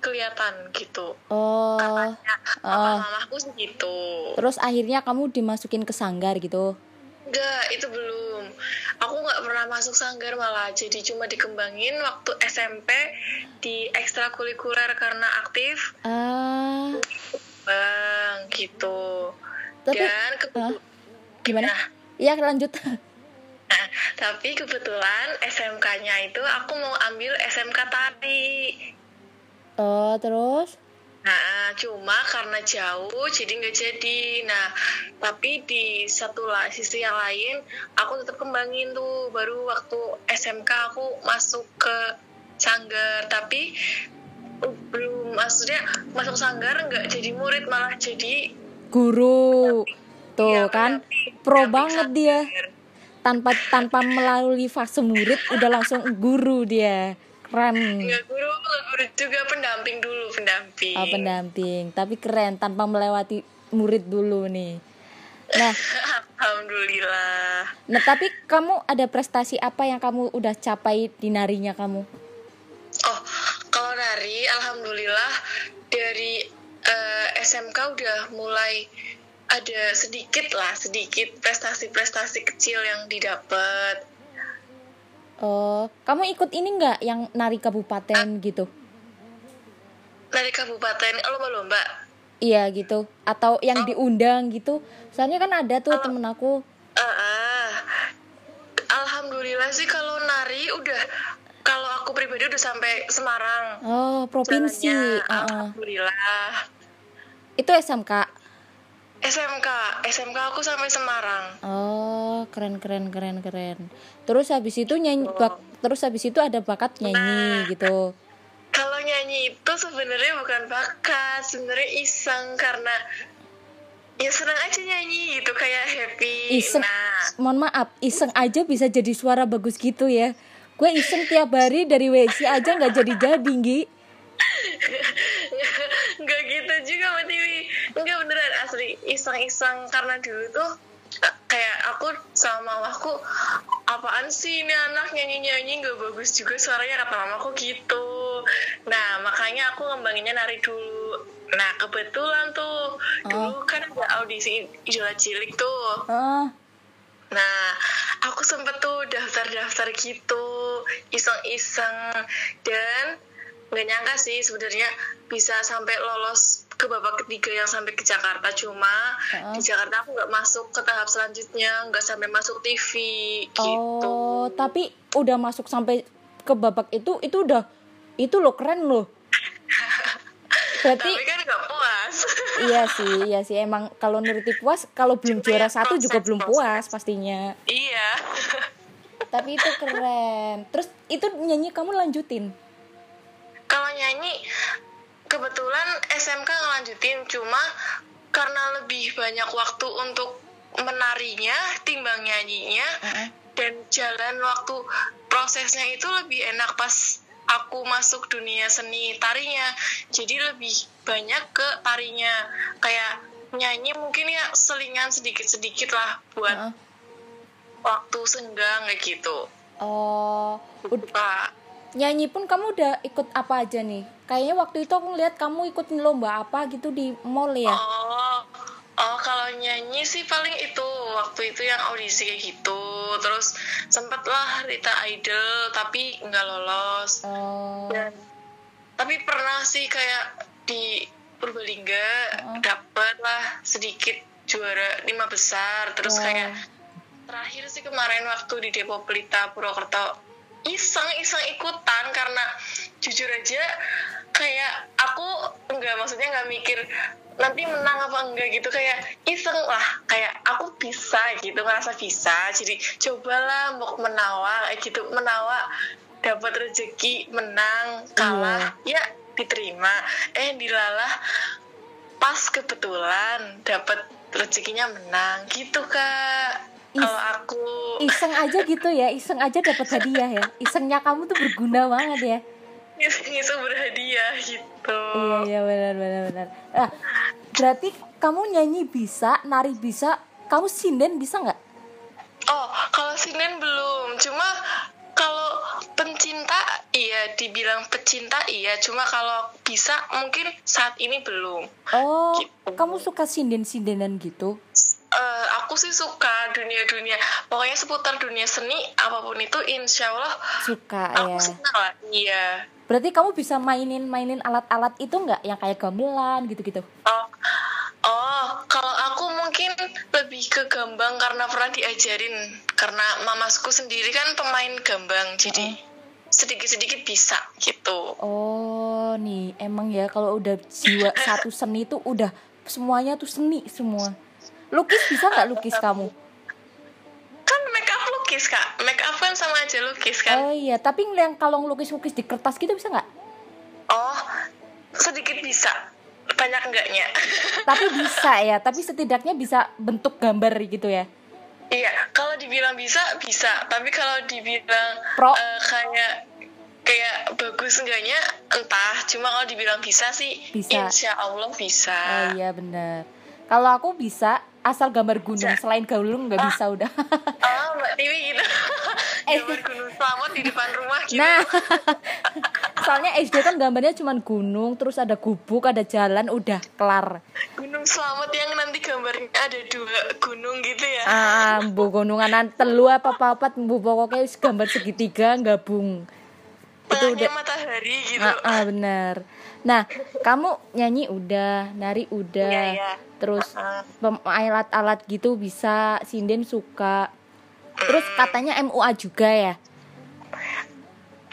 C: kelihatan gitu.
A: Oh,
C: Katanya
A: oh.
C: mamaku gitu.
A: terus akhirnya kamu dimasukin ke sanggar gitu.
C: Enggak, itu belum. Aku nggak pernah masuk sanggar malah. Jadi cuma dikembangin waktu SMP di ekstrakurikuler karena aktif.
A: Ah,
C: Bang, gitu.
A: Tapi-
C: Dan kebetulan
A: gimana? Iya, lanjut. *laughs*
C: tapi kebetulan SMK-nya itu aku mau ambil SMK tari.
A: Oh, terus?
C: Nah, cuma karena jauh jadi nggak jadi. Nah, tapi di satu la- sisi yang lain aku tetap kembangin tuh. Baru waktu SMK aku masuk ke sanggar, tapi belum maksudnya masuk sanggar nggak jadi murid malah jadi
A: Guru. Tuh
C: Iya,
A: kan,
C: pendamping-
A: pro
C: pendamping
A: banget dia.
C: sanggar.
A: Tanpa tanpa melalui fase murid udah langsung guru dia. Keren.
C: Nggak guru, nggak guru juga pendamping dulu pendamping.
A: Oh, pendamping, tapi keren tanpa melewati murid dulu nih. Nah, *laughs*
C: Alhamdulillah.
A: nah tapi kamu ada prestasi apa yang kamu udah capai di narinya kamu?
C: Oh, kalau nari, alhamdulillah dari eh, SMK udah mulai ada sedikit lah, sedikit prestasi-prestasi kecil yang didapat.
A: Oh, kamu ikut ini nggak yang nari kabupaten gitu?
C: Dari kabupaten lomba-lomba.
A: Iya gitu, atau yang diundang gitu. Soalnya kan ada tuh temen aku.
C: Ah, ah. alhamdulillah sih kalau nari udah kalau aku pribadi udah sampai Semarang.
A: Oh, provinsi.
C: jalannya.
A: Heeh.
C: Alhamdulillah.
A: Itu SMK.
C: SMK, SMK aku sampai Semarang.
A: Oh, keren keren keren keren. Terus habis itu nyanyi bak- terus habis itu ada bakat nyanyi gitu.
C: Kalau nyanyi itu sebenarnya bukan bakat, sebenarnya iseng karena ya senang aja nyanyi gitu kayak happy
A: Iseng.
C: nah
A: Mohon maaf, iseng aja bisa jadi suara bagus gitu ya. Gue iseng tiap hari dari WC aja nggak jadi-jadi, Gi.
C: Nggak gitu juga mbak Tiwi. Nggak beneran asli. Iseng-iseng karena dulu tuh kayak aku sama mamaku apaan sih ini anak nyanyi-nyanyi? Nggak bagus juga suaranya kata mamaku gitu. Nah makanya aku ngembanginnya nari dulu. Nah kebetulan tuh dulu kan ada audisi idola cilik tuh.
A: Ah,
C: Nah, aku sempet tuh daftar-daftar gitu, iseng-iseng. Dan nggak nyangka sih sebenarnya bisa sampai lolos ke babak ketiga yang sampai ke Jakarta cuma
A: Heeh.
C: di Jakarta aku nggak masuk ke tahap selanjutnya nggak sampai masuk TV gitu
A: Oh, tapi udah masuk sampai ke babak itu, itu udah itu lo keren loh. *laughs* Berarti
C: tapi kan nggak puas *laughs*
A: iya sih, iya sih emang kalau nuruti puas, kalau belum
C: Cuma
A: juara
C: ya
A: satu juga belum
C: proses.
A: puas pastinya.
C: iya *laughs*
A: Tapi itu keren. Terus itu nyanyi kamu lanjutin.
C: Kalau nyanyi kebetulan SMK ngelanjutin. Cuma karena lebih banyak waktu untuk menarinya timbang nyanyinya
A: Heeh.
C: dan jalan waktu prosesnya itu lebih enak pas aku masuk dunia seni tarinya. Jadi lebih banyak ke tarinya. Kayak nyanyi mungkin ya selingan sedikit-sedikit lah buat
A: Heeh.
C: waktu senggang kayak gitu.
A: Oh, ud-
C: Pak
A: nyanyi pun kamu udah ikut apa aja nih? Kayaknya waktu itu aku ngeliat kamu ikut lomba apa gitu di mall ya.
C: Oh, oh kalau nyanyi sih paling itu waktu itu yang audisi kayak gitu. Terus sempet lah Rita Idol tapi nggak lolos.
A: Oh,
C: Dan tapi pernah sih kayak di Purbalingga
A: Oh.
C: dapet lah sedikit juara lima besar. Terus
A: Wow.
C: kayak terakhir sih kemarin waktu di Depo Pelita Purwokerto iseng iseng ikutan karena jujur aja kayak aku nggak maksudnya nggak mikir nanti menang apa enggak gitu kayak iseng lah kayak aku bisa gitu ngerasa bisa jadi cobalah mau menawa kayak gitu menawa dapat rezeki menang kalah ya diterima eh dilalah pas kebetulan dapat rezekinya menang gitu kak kalau aku
A: iseng aja gitu ya, iseng aja dapat hadiah ya. Isengnya kamu tuh berguna banget ya.
C: ngisi berhadiah gitu
A: Iya iya benar benar benar. Nah, berarti kamu nyanyi bisa, nari bisa, kamu sinden bisa nggak?
C: oh kalau sinen belum cuma kalau pencinta iya dibilang pecinta iya cuma kalau bisa mungkin saat ini belum
A: Oh,
C: Gitu.
A: kamu suka sinden sindenan gitu?
C: Eh, aku sih suka dunia-dunia pokoknya seputar dunia seni apa pun itu insya Allah
A: Suka
C: aku
A: ya.
C: suka lah iya
A: Berarti kamu bisa mainin mainin alat-alat itu nggak? Yang kayak gamelan gitu-gitu?
C: oh oh kalau aku mungkin lebih ke gambang karena pernah diajarin karena mamasku sendiri kan pemain gambang jadi sedikit-sedikit bisa gitu
A: Oh, nih emang ya kalau udah jiwa satu *laughs* seni itu udah semuanya tuh seni semua. Lukis bisa nggak lukis kamu?
C: kan make up lukis kak make up kan sama aja lukis kan
A: Oh iya, tapi yang kalau ngelukis-lukis di kertas gitu bisa nggak?
C: oh sedikit bisa banyak enggaknya *laughs*
A: Tapi bisa ya, tapi setidaknya bisa bentuk gambar gitu ya.
C: iya kalau dibilang bisa bisa tapi kalau dibilang
A: Pro.
C: eh, kayak kayak bagus enggaknya entah cuma kalau dibilang bisa sih
A: Bisa.
C: insya Allah bisa
A: Oh iya bener. Kalau aku bisa asal gambar gunung, selain gunung nggak bisa udah.
C: oh *laughs* mbak Tiwi gitu *laughs*
A: Eh.
C: gambar gunung selamat di depan rumah gitu
A: Nah, *laughs* soalnya SD kan gambarnya cuma gunung, terus ada gubuk, ada jalan, udah kelar.
C: gunung selamat yang nanti gambarnya ada dua gunung gitu ya
A: Ah, bu gunungan telu apa papat, bu pokoknya gambar segitiga gabung. Itu udah.
C: matahari gitu
A: Ah, ah, bener. Nah, kamu nyanyi udah, nari udah,
C: Iya, iya.
A: terus pem- alat-alat gitu bisa, sinden suka. Terus katanya MUA juga ya.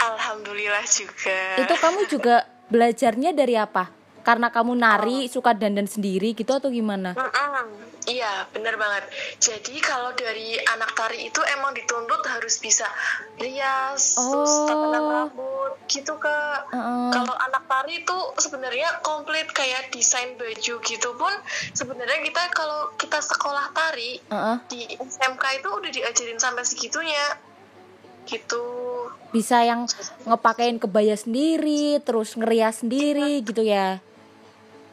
C: Alhamdulillah juga
A: Itu kamu juga belajarnya dari apa? Karena kamu nari suka dandan sendiri gitu atau gimana?
C: Iya, bener banget. Jadi kalau dari anak tari itu emang dituntut harus bisa rias, terus
A: Oh.
C: tatanan rambut, gitu kak.
A: Heeh.
C: Kalau anak tari itu sebenarnya komplit kayak desain baju gitu pun sebenarnya kita kalau kita sekolah tari
A: Heeh.
C: di SMK itu udah diajarin sampai segitunya, gitu.
A: Bisa yang ngepakein kebaya sendiri, terus ngerias sendiri gitu ya.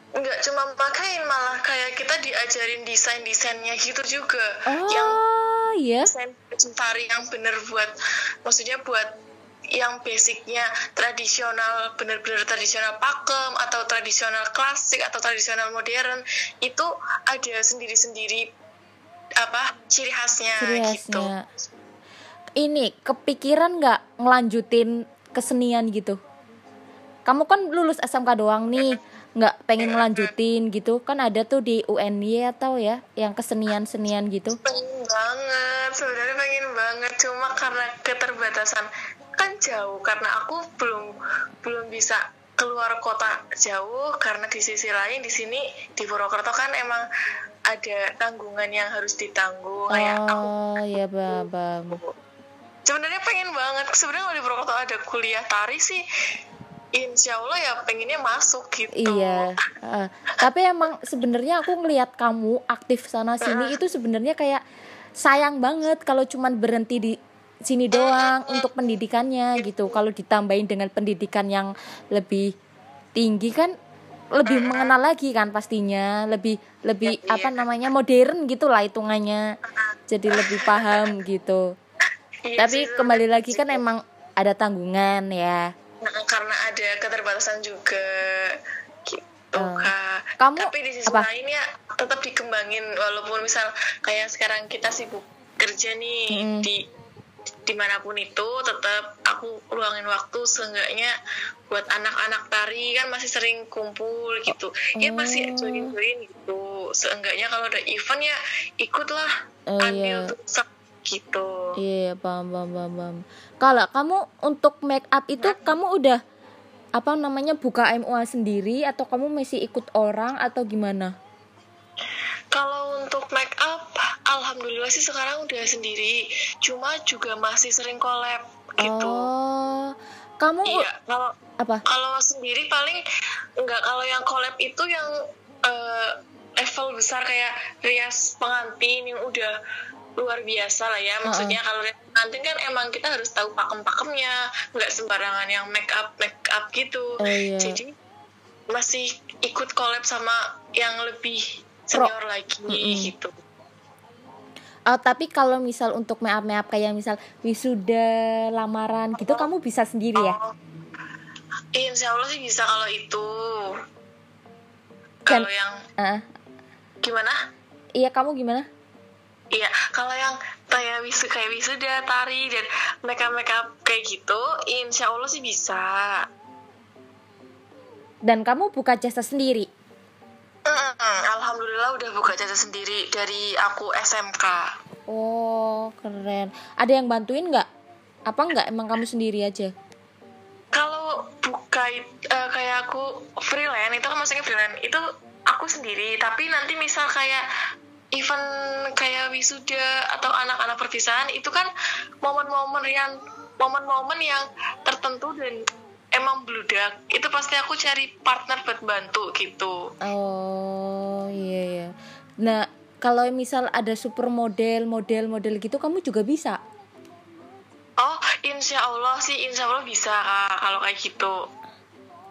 C: Nggak cuma makain malah kayak kita diajarin desain desainnya gitu juga. Yang
A: Oh, iya.
C: desain baju tari yang bener buat maksudnya buat yang basicnya tradisional bener-bener tradisional pakem atau tradisional klasik atau tradisional modern itu ada sendiri-sendiri apa ciri khasnya,
A: Ciri
C: gitu
A: khasnya. Ini kepikiran nggak ngelanjutin kesenian gitu? Kamu kan lulus SMK doang nih, *laughs* nggak pengen ngelanjutin gitu? Kan ada tuh di UNY atau ya, yang kesenian-senian gitu.
C: pengen banget sebenarnya pengen banget cuma karena keterbatasan kan jauh karena aku belum belum bisa keluar kota jauh karena di sisi lain di sini di Purwokerto kan emang ada tanggungan yang harus ditanggung kayak aku
A: Oh, ya bang, bang.
C: sebenarnya pengen banget sebenarnya kalau di Purwokerto ada kuliah tari sih insya Allah ya pengennya masuk gitu
A: Iya. Heeh. tapi emang sebenarnya aku ngelihat kamu aktif sana sini itu sebenarnya kayak sayang banget kalau cuman berhenti di sini doang untuk pendidikannya gitu. Kalau ditambahin dengan pendidikan yang lebih tinggi kan lebih mengenal lagi kan pastinya, lebih lebih
C: Iya.
A: apa namanya modern gitulah hitungannya. Jadi lebih paham gitu.
C: Iya
A: Tapi
C: sih,
A: kembali lagi kan emang ada tanggungan ya.
C: Nah, karena ada keterbatasan juga gitu
A: Oh.
C: kak.
A: Kamu
C: Tapi di sisi
A: apa?
C: lain ya tetap dikembangin walaupun misal kayak sekarang kita sibuk kerja nih
A: Mm-mm.
C: di di mana pun itu tetap aku luangin waktu seenggaknya buat anak-anak tari kan masih sering kumpul gitu ya masih
A: Oh.
C: join join gitu seenggaknya kalau ada event ya ikutlah
A: Oh,
C: ambil
A: iya.
C: tuh gitu
A: Iya, paham, paham, paham, paham. Kalau kamu untuk make up itu kamu udah apa namanya buka MUA sendiri atau kamu masih ikut orang atau gimana?
C: Kalau untuk make up, alhamdulillah sih sekarang udah sendiri. Cuma juga masih sering collab gitu.
A: Oh, kamu
C: Iya, kalau
A: apa?
C: kalau sendiri paling enggak kalau yang collab itu yang eh, level besar kayak rias pengantin yang udah luar biasa lah ya. Maksudnya kalau rias pengantin kan emang kita harus tahu pakem-pakemnya, nggak sembarangan yang make up make up gitu.
A: Oh, iya.
C: Jadi masih ikut collab sama yang lebih senior lagi gitu.
A: Oh, tapi kalau misal untuk make up kayak misal wisuda, lamaran gitu kamu bisa sendiri ya?
C: Oh, insya Allah sih bisa kalau itu. Kalau yang
A: Ah,
C: gimana?
A: iya kamu gimana?
C: Iya, kalau yang kayak wisu kayak wisuda, tari dan makeup makeup kayak gitu, insya Allah sih bisa.
A: Dan kamu buka jasa sendiri?
C: Mm-mm, Alhamdulillah udah buka jasa sendiri dari aku SMK.
A: Oh, keren. Ada yang bantuin nggak? Apa nggak emang kamu sendiri aja?
C: Kalau buka eh, kayak aku freelance itu kan maksudnya freelance itu aku sendiri. Tapi nanti misal kayak event kayak wisuda atau anak-anak perpisahan itu kan momen-momen yang momen-momen yang tertentu dan emang bludak itu pasti aku cari partner buat bantu gitu.
A: Oh iya ya. Nah kalau misal ada supermodel, model-model gitu kamu juga bisa.
C: Oh, insya Allah sih, insya Allah bisa kak kalau kayak gitu.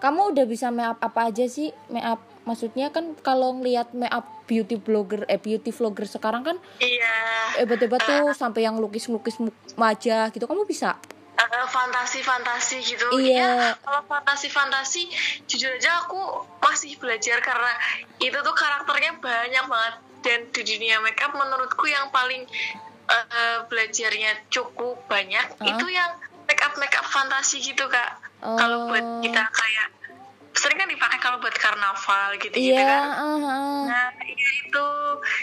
A: Kamu udah bisa make up apa aja sih? Make up maksudnya kan kalau ngelihat make up beauty blogger, eh beauty vlogger sekarang kan
C: Iya.
A: hebat-hebat tuh sampai yang lukis-lukis wajah gitu. Kamu bisa?
C: Eh, fantasi-fantasi gitu.
A: Iya.
C: kalau fantasi-fantasi jujur aja aku masih belajar karena itu tuh karakternya banyak banget dan di dunia makeup menurutku yang paling eh, belajarnya cukup banyak itu yang makeup makeup fantasi gitu kak.
A: Oh.
C: Kalau buat kita kayak sering kan dipakai kalau buat karnaval gitu gitu
A: Iya.
C: kan.
A: ah.
C: Nah, iya itu.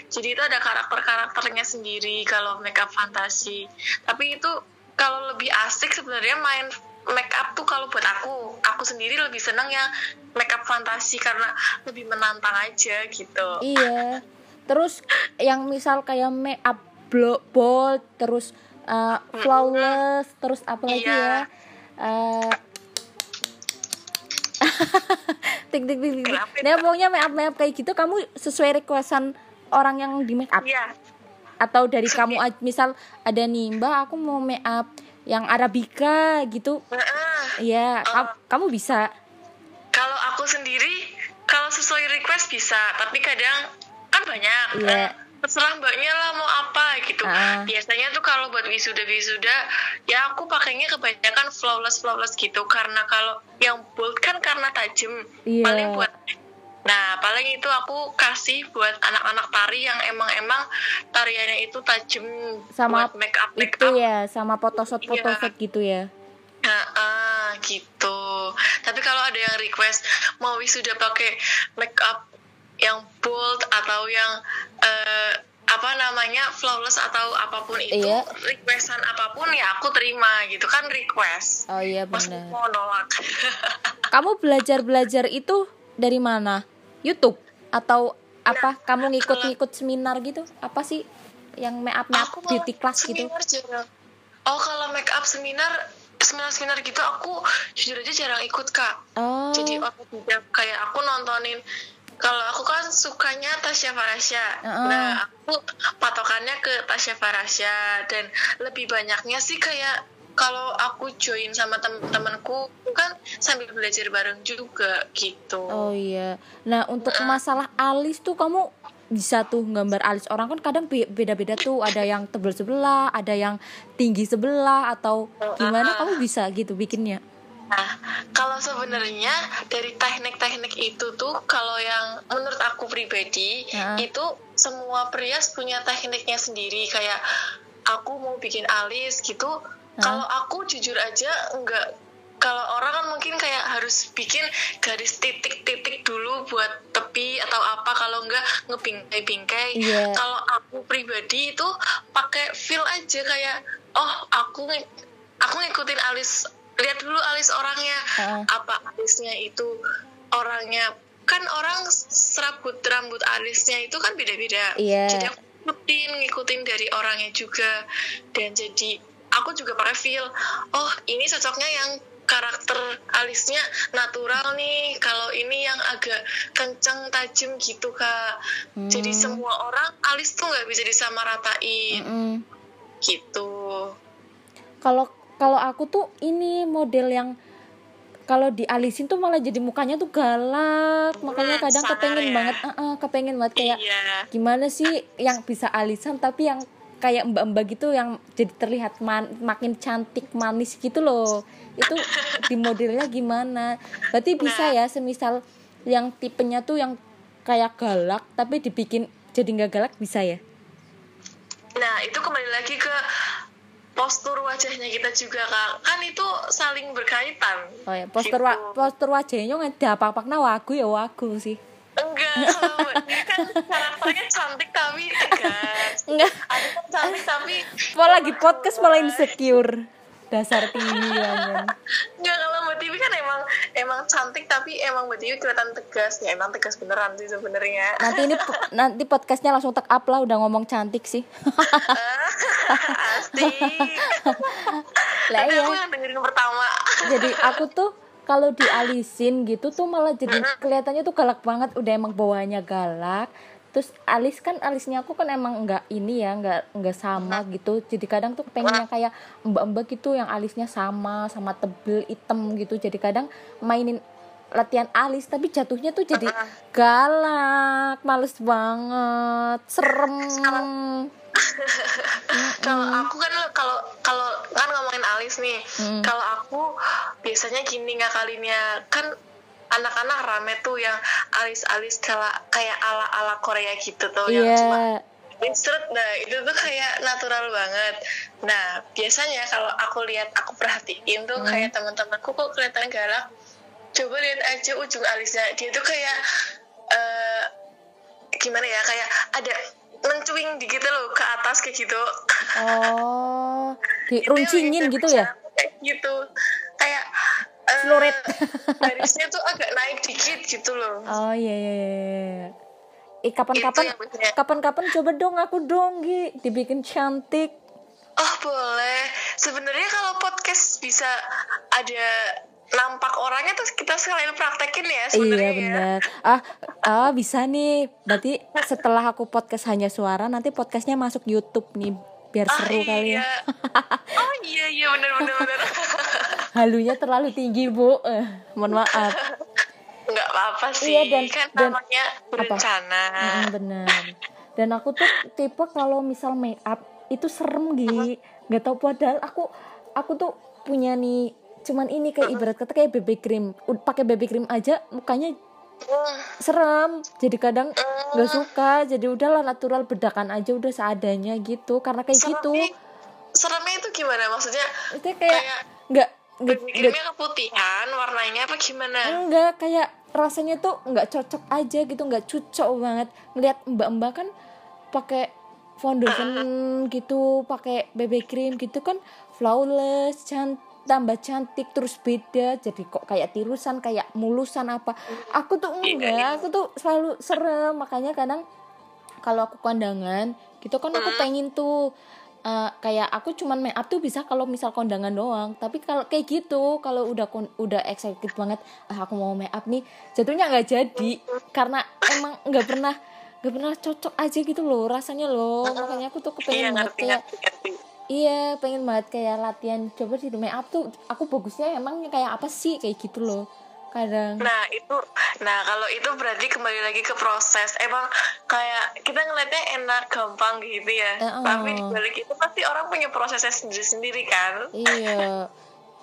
C: Jadi itu ada karakter-karakternya sendiri kalau makeup fantasi. Tapi itu kalau lebih asik sebenarnya main make up tuh kalau buat aku aku sendiri lebih seneng yang make up fantasi karena lebih menantang aja gitu
A: iya terus yang misal kayak make up bold terus uh, flawless terus apa lagi
C: Iya.
A: ya Eh, *laughs* tik tik tik tik nah pokoknya make up make up kayak gitu kamu sesuai requestan orang yang di make up?
C: Iya.
A: Atau dari kamu misal ada nih mbak aku mau make up yang arabica gitu. Iya, kam- kamu bisa.
C: kalau aku sendiri kalau sesuai request bisa tapi kadang kan banyak.
A: Iya.
C: Eh, terserah mbaknya lah mau apa gitu
A: Ah.
C: biasanya tuh kalau buat wisuda wisuda ya aku pakainya kebanyakan flawless flawless gitu karena kalau yang bold kan karena tajam
A: Iya.
C: paling buat nah paling itu aku kasih buat anak-anak tari yang emang-emang tariannya itu tajam
A: Sama
C: buat make up make
A: Itu
C: up
A: ya, sama photoshoot photoshoot gitu ya.
C: Nah, ah, gitu. Tapi kalau ada yang request mau wisuda pakai make up yang bold atau yang eh, apa namanya flawless atau apa pun itu,
A: Iya.
C: requestan apa pun ya aku terima gitu kan request.
A: Oh iya benar.
C: mau nolak. *laughs*
A: Kamu belajar-belajar itu dari mana? YouTube atau apa? Kamu ngikut-ngikut seminar gitu? Apa sih yang make up make up
C: Aku
A: beauty class gitu?
C: jarang. Oh kalau make up seminar seminar-seminar gitu aku jujur aja jarang ikut kak.
A: Oh.
C: jadi otodidak kayak aku nontonin kalau aku kan sukanya Tasya Farasya.
A: Heeh.
C: nah aku patokannya ke Tasya Farasya dan lebih banyaknya sih kayak kalau aku join sama temen-temenku kan sambil belajar bareng juga gitu.
A: Oh iya. Nah, untuk masalah alis tuh kamu bisa tuh gambar alis orang kan kadang be- beda-beda tuh. Ada yang tebel sebelah ada yang tinggi sebelah atau gimana? kamu bisa gitu bikinnya
C: Nah, kalau sebenarnya dari teknik-teknik itu tuh kalau yang menurut aku pribadi
A: Heeh.
C: itu semua pria punya tekniknya sendiri kayak aku mau bikin alis gitu. Kalau aku jujur aja enggak kalau orang kan mungkin kayak harus bikin garis titik-titik dulu buat tepi atau apa kalau enggak ngebingkai-bingkai.
A: Iya.
C: Kalau aku pribadi itu pakai feel aja kayak oh aku aku ngikutin alis lihat dulu alis orangnya
A: Heeh.
C: apa alisnya itu orangnya kan orang serabut rambut alisnya itu kan beda-beda
A: Iya.
C: jadi aku ngikutin ngikutin dari orangnya juga dan jadi aku juga pakai feel oh ini cocoknya yang karakter alisnya natural nih kalau ini yang agak kenceng tajam gitu kak jadi
A: Hmm.
C: semua orang alis tuh nggak bisa disamaratain
A: Mm-mm.
C: gitu
A: kalau kalau aku tuh ini model yang kalau dialisin tuh malah jadi mukanya tuh galak. Makanya kadang
C: sangar
A: kepengen
C: ya.
A: banget ah, ah, kepengen banget kayak
C: iya.
A: gimana sih yang bisa alisan tapi yang kayak mbak-mbak gitu yang jadi terlihat man- makin cantik manis gitu loh. Itu *laughs* di modelnya gimana? Berarti bisa ya semisal yang tipenya tuh yang kayak galak tapi dibikin jadi nggak galak bisa ya?
C: Nah, itu kembali lagi ke postur wajahnya kita juga, Kak. Kan itu saling berkaitan.
A: oh ya postur wa-
C: Gitu.
A: postur wajahnya nggak ada apa-apa wagu ya wagu sih
C: Enggak, *laughs* Dewi kan karakternya cantik tapi tegas.
A: enggak
C: Ada kan cantik tapi
A: mau lagi podcast malah insecure dasar tinggi banget
C: enggak kalau Mbak Dewi kan emang emang cantik tapi emang Mbak Dewi kelihatan tegas. Ya emang tegas beneran sih sebenarnya.
A: nanti ini nanti podcastnya langsung tak up lah udah ngomong cantik sih
C: Asik.
A: lah
C: Tapi
A: ya
C: aku yang dengerin pertama.
A: jadi aku tuh kalau dialisin gitu tuh malah jadi kelihatannya tuh galak banget udah emang bawahnya galak terus alis kan alisnya aku kan emang nggak ini ya nggak nggak sama gitu. Jadi kadang tuh pengennya kayak mbak-mbak gitu yang alisnya sama sama tebel hitam gitu. Jadi kadang mainin latihan alis tapi jatuhnya tuh jadi galak males banget serem.
C: Kalau aku kan kalau kalau kan ngomongin alis nih.
A: Mm.
C: kalau aku biasanya gini ngakalinnya kan anak-anak rame tuh yang alis-alis kayak ala-ala Korea gitu tuh yang
A: iya
C: cuma Insert, nah itu tuh kayak natural banget. Nah biasanya kalau aku lihat, aku perhatiin tuh
A: Hmm.
C: kayak teman-temanku kok kelihatan galak. Coba lihat aja ujung alisnya, dia tuh kayak eh gimana ya, kayak ada mencuing dikit loh ke atas kayak gitu.
A: oh *laughs* diruncingin gitu ya
C: kayak gitu kayak
A: lurit
C: barisnya tuh agak naik dikit gitu loh
A: oh iya iya iya. Eh kapan-kapan kapan-kapan coba dong aku dong Gi dibikin cantik.
C: oh boleh sebenarnya kalau podcast bisa ada nampak orangnya terus kita sekalian praktekin ya sebenarnya
A: Iya
C: ya.
A: benar. Ah, ah bisa nih. Berarti setelah aku podcast hanya suara nanti podcastnya masuk YouTube nih biar
C: Ah,
A: seru kali ya.
C: iya. *laughs* oh iya iya benar benar benar *laughs*
A: Halunya terlalu tinggi bu. Eh, mohon maaf.
C: nggak apa-apa sih
A: Iya, dan-
C: kan
A: dan-
C: namanya berencana
A: Mm, benar. Dan aku tuh tipe kalau misal make up itu serem Gi. Gak tau padahal aku aku tuh punya nih cuman ini kayak ibarat kata kayak BB cream. Pakai BB cream aja mukanya
C: Hmm,
A: serem. Jadi kadang nggak suka. Jadi udahlah natural bedakan aja udah seadanya gitu. Karena kayak gitu.
C: seremnya, seremnya itu gimana? Maksudnya
A: itu kayak nggak
C: Bikinnya keputihan warnanya apa gimana?
A: Enggak kayak rasanya tuh nggak cocok aja gitu. Nggak cocok banget. Ngelihat mbak-mbak kan pakai foundation gitu pakai BB cream gitu kan flawless cantik tambah cantik terus beda. Jadi kok kayak tirusan kayak mulusan apa. Aku tuh enggak aku tuh selalu serem. Makanya kadang kalau aku kondangan gitu kan aku pengen tuh eh, kayak aku cuman make up tuh bisa kalau misal kondangan doang. Tapi kalau kayak gitu kalau udah udah excited banget ah aku mau make up nih jatuhnya nggak jadi. Karena emang nggak pernah nggak pernah cocok aja gitu loh rasanya loh. Makanya aku tuh
C: iya
A: kepengen banget
C: ngerti
A: kayak
C: ngerti ngerti
A: iya pengen banget kayak latihan coba di make up tuh aku bagusnya emangnya kayak apa sih kayak gitu loh kadang
C: Nah itu, nah kalau itu berarti kembali lagi ke proses. Emang kayak kita ngeliatnya enak, gampang gitu ya.
A: Eh, oh.
C: Tapi di balik itu pasti orang punya prosesnya sendiri-sendiri kan.
A: iya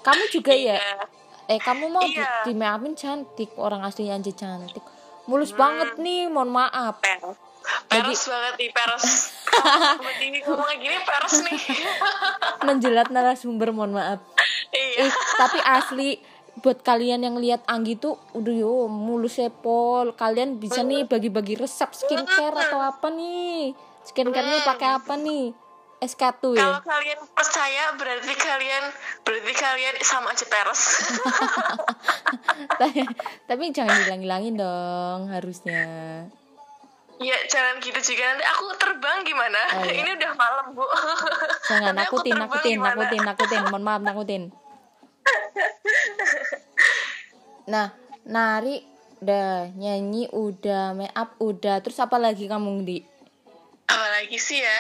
A: kamu juga ya
C: Iya.
A: eh kamu mau di,
C: Iya.
A: di make upin cantik orang asli aja cantik mulus
C: Hmm.
A: banget nih mohon maaf
C: Peres. Peres banget nih, peres. Ini ngomong kayak gini, peres nih. *laughs*
A: menjelat narasumber mohon maaf.
C: Iya.
A: eh tapi asli buat kalian yang lihat Anggi tuh udah yo mulus sepol kalian bisa nih bagi-bagi resep skincare atau apa nih? Skincare-nya pakai apa nih? SK2 ya?
C: Kalau kalian percaya berarti kalian berarti kalian sama aja peres. *laughs*
A: tapi, tapi jangan hilang-hilangin dong harusnya
C: Iya, jangan gitu juga nanti aku terbang gimana?
A: Oh, iya.
C: Ini udah malam, Bu.
A: jangan
C: Nanti aku
A: nakutin
C: terbang
A: nakutin
C: gimana?
A: nakutin nakutin mohon maaf nakutin nah nari udah nyanyi udah make up udah terus apa lagi kamu di
C: Apalagi sih ya?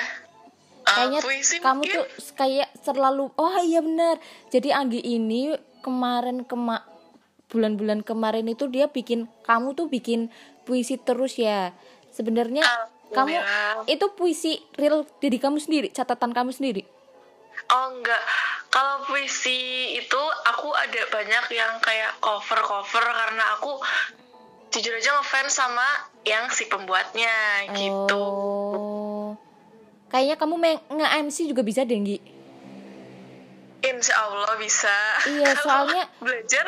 C: Uh,
A: kayaknya
C: puisi
A: kamu
C: mungkin.
A: tuh kayak terlalu oh iya benar jadi Anggi ini kemarin kema bulan-bulan kemarin itu dia bikin kamu tuh bikin puisi terus ya sebenarnya kamu
C: Alhamdulillah.
A: itu puisi real diri kamu sendiri catatan kamu sendiri
C: Oh enggak, kalau puisi itu aku ada banyak yang kayak cover-cover karena aku jujur aja ngefans sama yang si pembuatnya gitu.
A: oh kayaknya kamu nge-MC juga bisa deh Nggi
C: Insya Allah bisa.
A: Iya, *laughs* soalnya-
C: belajar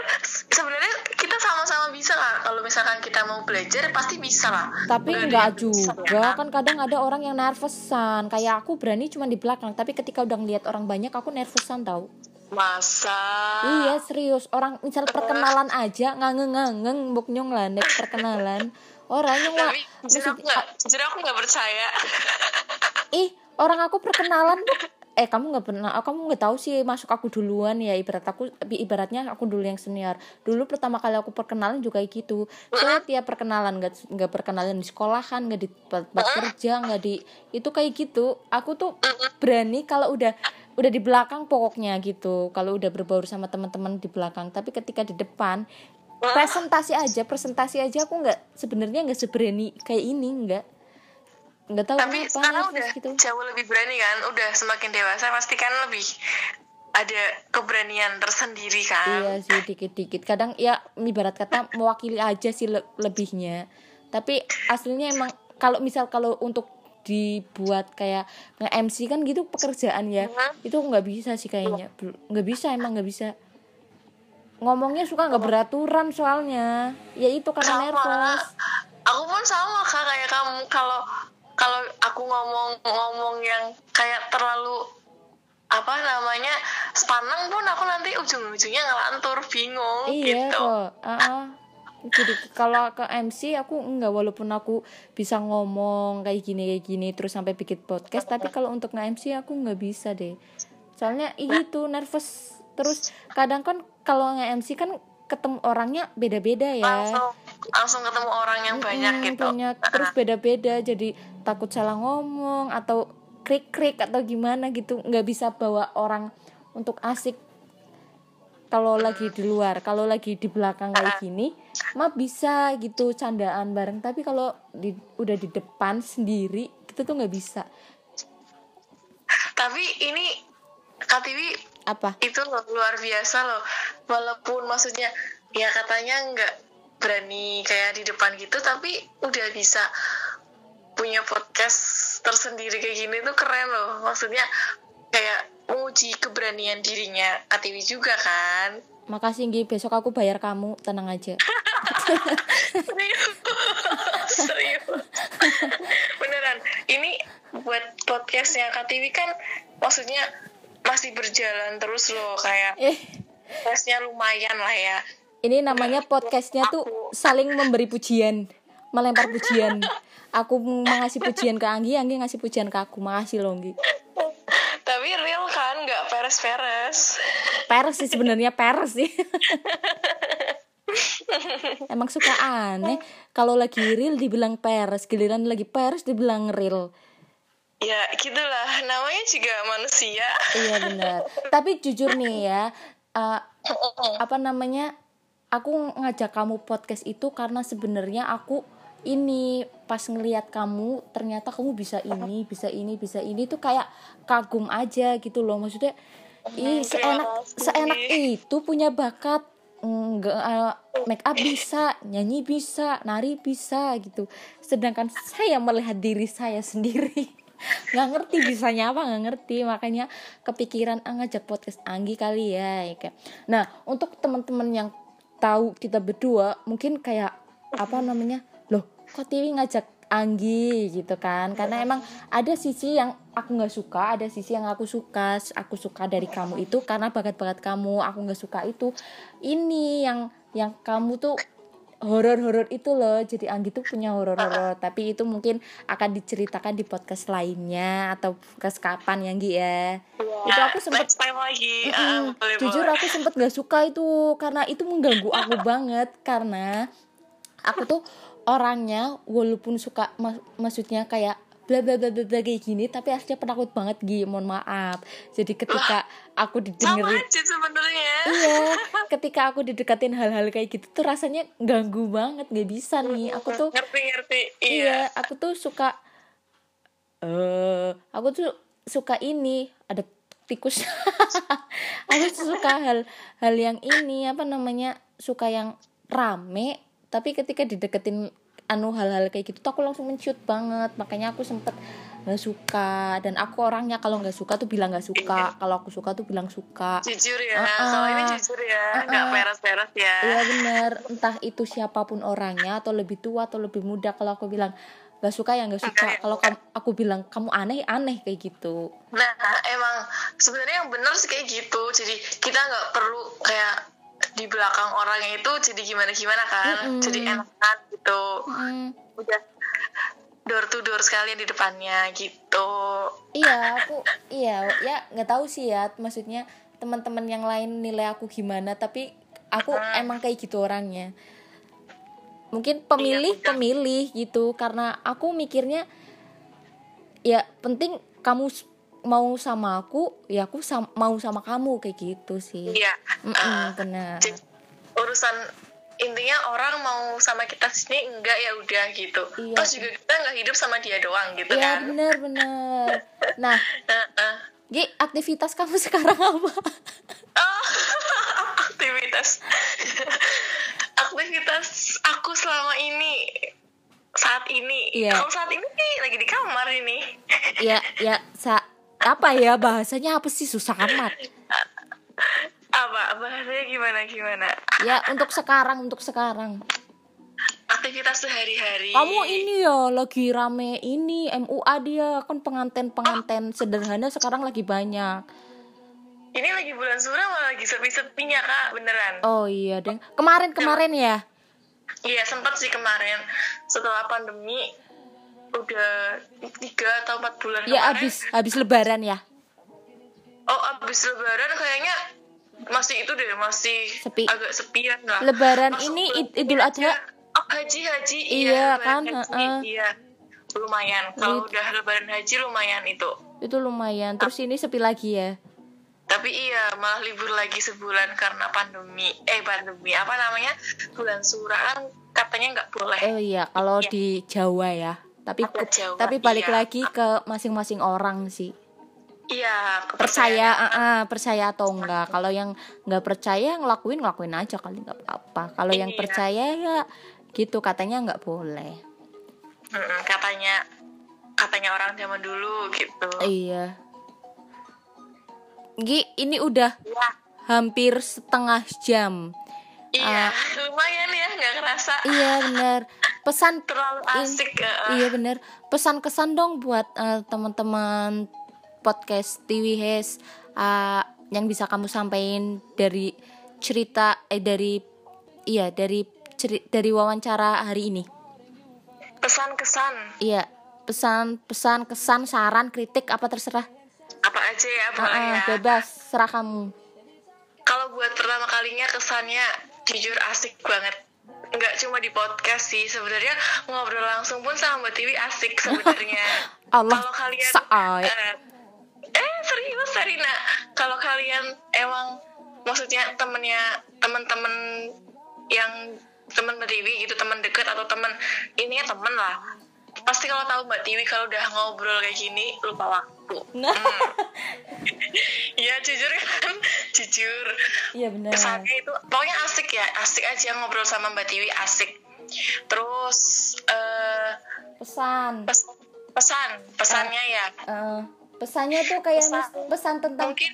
C: sebenarnya kita sama-sama bisa lah. Kalau misalkan kita mau belajar pasti bisa lah.
A: tapi
C: ada
A: enggak
C: yang bisa,
A: juga
C: ya.
A: kan kadang ada orang yang nervousan kayak aku berani cuma di belakang tapi ketika udah ngeliat orang banyak aku nervousan tau
C: Masa?
A: Iya serius orang misal perkenalan aja ngangeng-ngangeng mbok nyong lah nek perkenalan orang yang nggak
C: jujur aku nggak, jujur aku nggak percaya.
A: ih orang aku perkenalan tuh eh kamu nggak pernah oh, kamu nggak tahu sih masuk aku duluan ya. Ibarat aku ibaratnya aku dulu yang senior. Dulu pertama kali aku perkenalan juga kayak gitu. Saya tiap perkenalan nggak nggak perkenalan di sekolahan nggak di tempat kerja nggak di itu kayak gitu. Aku tuh berani kalau udah udah di belakang pokoknya gitu. Kalau udah berbaur sama teman-teman di belakang. Tapi ketika di depan presentasi aja presentasi aja aku nggak sebenarnya nggak seberani kayak ini nggak nggak tahu
C: Tapi
A: kenapa
C: sekarang udah
A: gitu
C: jauh lebih berani kan. Udah semakin dewasa pasti kan lebih ada keberanian tersendiri kan.
A: Iya sih dikit-dikit. Kadang ya ibarat kata mewakili aja sih le- lebihnya. Tapi aslinya emang kalau misal kalau untuk dibuat kayak nge-MC kan gitu pekerjaan ya.
C: Mhm.
A: Itu nggak bisa sih kayaknya. Nggak bisa emang nggak bisa. Ngomongnya suka nggak beraturan soalnya. Ya itu karena
C: Sama.
A: nervous.
C: Aku pun sama kak kayak kamu kalau kalau aku ngomong ngomong yang kayak terlalu apa namanya sepanang pun aku nanti ujung-ujungnya ngelantur bingung
A: iya
C: gitu.
A: kok uh-uh. jadi kalau ke MC aku enggak walaupun aku bisa ngomong kayak gini kayak gini terus sampai bikin podcast tapi kalau untuk nge-MC aku nggak bisa deh. Soalnya itu nervous terus. Kadang kan kalau nge-MC kan ketemu orangnya beda-beda ya.
C: Langsung langsung ketemu orang yang banyak gitu.
A: banyak. Terus beda-beda jadi takut salah ngomong atau krik-krik atau gimana gitu. Nggak bisa bawa orang untuk asik. Kalau lagi di luar kalau lagi di belakang kayak gini mah bisa gitu candaan bareng. Tapi kalau di, udah di depan sendiri kita tuh nggak bisa.
C: Tapi ini Katiwi
A: apa?
C: itu loh, luar biasa loh. Walaupun maksudnya ya katanya nggak berani kayak di depan gitu tapi udah bisa punya podcast tersendiri kayak gini tuh keren loh. Maksudnya kayak menguji keberanian dirinya Katiwi juga kan.
A: Makasih Nggi besok aku bayar kamu. Tenang aja.
C: Serius. Serius. Beneran. Ini buat podcastnya Katiwi kan maksudnya masih berjalan terus loh kayak
A: eh.
C: podcastnya lumayan lah ya
A: ini namanya podcastnya tuh saling memberi pujian melempar pujian. Aku mengasih pujian ke Anggi Anggi ngasih pujian ke aku. Makasih loh Anggi.
C: Tapi real kan nggak peres-peres.
A: Peres sih sebenarnya peres sih. Emang suka aneh. Kalau lagi real dibilang peres giliran lagi peres dibilang real.
C: Ya gitulah. Namanya juga manusia.
A: Iya benar. Tapi jujur nih ya uh, apa namanya aku ngajak kamu podcast itu karena sebenarnya aku ini pas ngelihat kamu ternyata kamu bisa ini bisa ini bisa ini tuh kayak kagum aja gitu loh. Maksudnya ih
C: Hmm,
A: seenak seenak itu punya bakat. Nggak uh, make up bisa nyanyi bisa nari bisa gitu. Sedangkan saya melihat diri saya sendiri. *laughs* Nggak ngerti bisanya apa nggak ngerti. Makanya kepikiran ah, ngajak podcast Anggi kali ya, ya kayak. nah untuk teman-teman yang tahu kita berdua mungkin kayak apa namanya loh kok TV ngajak Anggi gitu kan? Karena emang ada sisi yang aku nggak suka ada sisi yang aku suka aku suka dari kamu itu karena bakat-bakat kamu aku nggak suka itu. Ini yang yang kamu tuh horor-horor itu loh. Jadi Anggi tuh punya horor-horor. Tapi itu mungkin akan diceritakan di podcast lainnya atau podcast kapan ya Anggi ya? Itu aku sempet
C: time lagi.
A: Mm,
C: Ah, boleh
A: jujur
C: boleh.
A: aku sempet gak suka itu. Karena itu mengganggu aku *laughs* banget. Karena aku tuh orangnya walaupun suka mak- maksudnya kayak bla bla bla bla bla kayak gini tapi aslinya penakut banget Gi. Mohon maaf. Jadi ketika aku didengerin
C: sebenarnya.
A: Iya *laughs* ketika aku didekatin hal-hal kayak gitu tuh rasanya ganggu banget gak bisa nih. Aku tuh
C: ngerti ngerti.
A: Iya.
C: Iya
A: aku tuh suka eh aku tuh suka ini ada tikus. *laughs* Aku tuh suka hal hal yang ini apa namanya suka yang rame tapi ketika dideketin anu hal-hal kayak gitu tuh aku langsung menciut banget. Makanya aku sempet nggak suka. Dan aku orangnya kalau nggak suka tuh bilang nggak suka. *laughs* Kalau aku suka tuh bilang suka.
C: Jujur ya.
A: Uh-uh.
C: kalau ini jujur ya. Nggak
A: Uh-uh.
C: peres-peres ya.
A: Iya *laughs* bener. Entah itu siapa pun orangnya atau lebih tua atau lebih muda kalau aku bilang nggak suka ya nggak suka. Kalau kamu aku bilang kamu aneh aneh kayak gitu.
C: Nah, emang sebenarnya yang benar sih kayak gitu. Jadi kita nggak perlu kayak di belakang orangnya itu jadi gimana gimana kan.
A: Mm-mm.
C: Jadi enakan gitu.
A: Hmm,
C: Udah door to door sekalian di depannya gitu.
A: iya aku iya ya nggak tahu sih ya maksudnya teman-teman yang lain nilai aku gimana tapi aku emang kayak gitu orangnya mungkin pemilih
C: Iya,
A: pemilih gitu karena aku mikirnya ya penting kamu mau sama aku ya aku sam- mau sama kamu kayak gitu sih
C: Iya.
A: Mm-mm,
C: Uh,
A: benar
C: urusan intinya orang mau sama kita sini enggak ya udah gitu.
A: Iya.
C: Terus juga kita nggak hidup sama dia doang gitu
A: Iya
C: kan.
A: bener bener Nah *laughs*
C: Heeh.
A: Gi aktivitas kamu *laughs* sekarang apa?
C: Oh, *laughs* aktivitas aktivitas aku selama ini saat ini
A: Iya.
C: kalau saat ini lagi di kamar ini
A: ya ya sa apa ya bahasanya apa sih? Susah amat.
C: Apa? Bahasanya gimana gimana?
A: Ya untuk sekarang untuk sekarang.
C: Aktivitas sehari-hari.
A: Kamu ini ya lagi rame ini MUA dia. Kan penganten penganten sederhana sekarang lagi banyak.
C: Ini lagi bulan suram malah lagi sepi-sepinya kak beneran.
A: Oh iya, Deng. Kemarin-kemarin ya.
C: iya sempat sih kemarin. Setelah pandemi udah tiga atau empat bulan
A: Ya
C: kemarin
A: habis habis lebaran ya.
C: oh abis lebaran kayaknya masih itu deh masih
A: Sepi.
C: agak sepian lah
A: Lebaran
C: Masuk
A: ini Id- Idul Adha.
C: oh haji haji
A: Iya,
C: lebaran
A: kan,
C: haji,
A: heeh.
C: iya lumayan kalau
A: It-
C: udah lebaran haji lumayan itu
A: Itu lumayan. Terus ini sepi lagi ya.
C: tapi iya malah libur lagi sebulan karena pandemi eh pandemi apa namanya bulan surah kan katanya nggak boleh
A: Oh iya, kalau
C: Iya.
A: di Jawa ya. Tapi
C: Jawa,
A: tapi balik
C: iya.
A: lagi ke masing-masing orang sih.
C: iya
A: Percaya, ah, ah, percaya atau enggak. Kalau yang nggak percaya ngelakuin ngelakuin aja kali nggak apa-apa. Kalau yang
C: Iya.
A: percaya ya gitu katanya nggak boleh.
C: Mm-mm, katanya katanya orang zaman dulu gitu
A: Iya. Gi, ini udah
C: Iya.
A: hampir setengah jam.
C: iya *laughs* lumayan ya nggak kerasa
A: Iya bener. *laughs* Pesan
C: terlalu asik eh.
A: Iya bener. Pesan kesan dong buat eh, teman-teman podcast TV Hes eh, yang bisa kamu sampaikan dari cerita eh dari iya dari ceri- dari wawancara hari ini.
C: pesan-kesan
A: Iya pesan pesan kesan saran kritik apa terserah.
C: apa aja ya
A: Ah,
C: boleh
A: ah,
C: ya
A: bebas serah kamu.
C: kalau buat pertama kalinya kesannya jujur asik banget nggak cuma di podcast sih sebenarnya ngobrol langsung pun sama Mbak Tiwi asik sebenarnya. *laughs*
A: Allah
C: kalau kalian
A: saai.
C: eh, eh serius Sarina? Kalau kalian emang maksudnya temennya teman-teman yang teman Mbak Tiwi gitu teman dekat atau teman ini ya teman lah pasti kalau tahu Mbak Tiwi kalau udah ngobrol kayak gini lupa waktu
A: Nah.
C: Hmm. *laughs* Iya jujur kan jujur
A: Iya benar.
C: kesannya itu pokoknya asik ya asik aja ngobrol sama Mbak Tiwi asik terus eh
A: Pesan.
C: pes- pesan pesannya ya
A: Eh, pesannya tuh kayak
C: Pesan.
A: pesan tentang
C: mungkin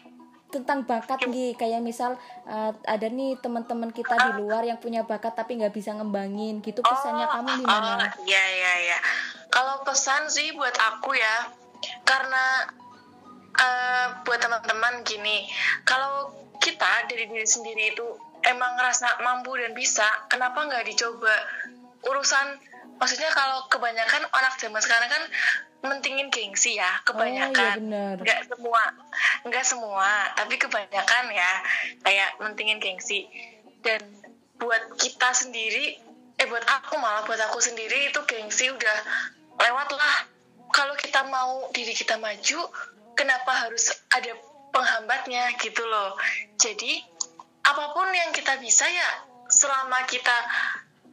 A: tentang bakat Gi. kayak misal eh, ada nih teman-teman kita di luar yang punya bakat tapi nggak bisa ngembangin gitu pesannya kamu di mana
C: Oh, iya iya iya. Kalau pesan sih buat aku ya, karena eh, buat teman-teman gini, kalau kita dari diri sendiri itu emang ngerasa mampu dan bisa, kenapa nggak dicoba urusan? Maksudnya kalau kebanyakan anak zaman sekarang kan mentingin gengsi ya,
A: oh iya
C: kebanyakan nggak semua nggak semua tapi kebanyakan ya kayak mentingin gengsi. Dan buat kita sendiri eh buat aku malah buat aku sendiri itu gengsi udah lewat lah. Kalau kita mau diri kita maju kenapa harus ada penghambatnya gitu loh. Jadi apa pun yang kita bisa ya selama kita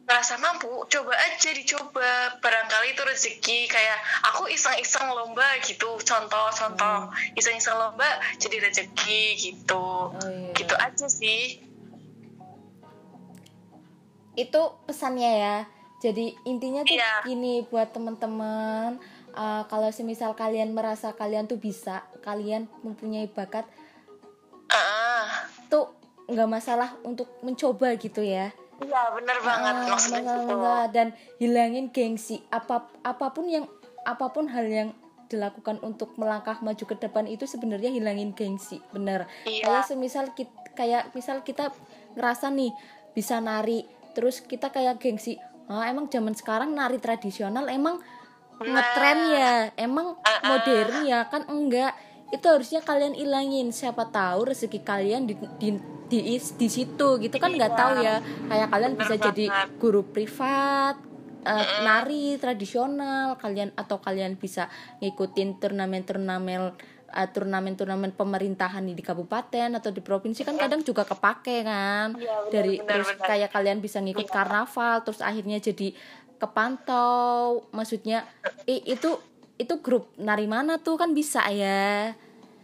C: merasa mampu coba aja dicoba. Barangkali itu rezeki kayak aku iseng-iseng lomba gitu. Contoh-contoh iseng-iseng lomba jadi rezeki gitu.
A: Oh iya.
C: Gitu aja sih.
A: Itu pesannya ya. Jadi intinya tuh
C: Iya.
A: gini buat teman-teman eh, kalau semisal kalian merasa kalian tuh bisa kalian mempunyai bakat
C: ah
A: tuh nggak masalah untuk mencoba gitu ya
C: iya bener banget
A: Ah,
C: maksudnya gitu.
A: dan hilangin gengsi apa apa pun yang apa pun hal yang dilakukan untuk melangkah maju ke depan itu sebenarnya hilangin gengsi bener.
C: Iya.
A: kayak semisal kita kayak misal kita ngerasa nih bisa nari terus kita kayak gengsi ah emang zaman sekarang nari tradisional emang ngetren ya emang modern ya kan enggak itu harusnya kalian ilangin. Siapa tahu rezeki kalian di di di, di situ gitu kan nggak tahu ya. Kayak kalian bisa jadi guru privat eh, nari tradisional. Kalian atau kalian bisa ngikutin turnamen-turnamen eh, turnamen-turnamen pemerintahan di, kabupaten atau di provinsi kan kadang juga kepake kan.
C: Iya, benar,
A: dari
C: benar,
A: terus
C: benar.
A: kayak kalian bisa ngikut karnaval terus akhirnya jadi kepantau. Maksudnya i- itu itu grup nari mana tuh kan bisa ya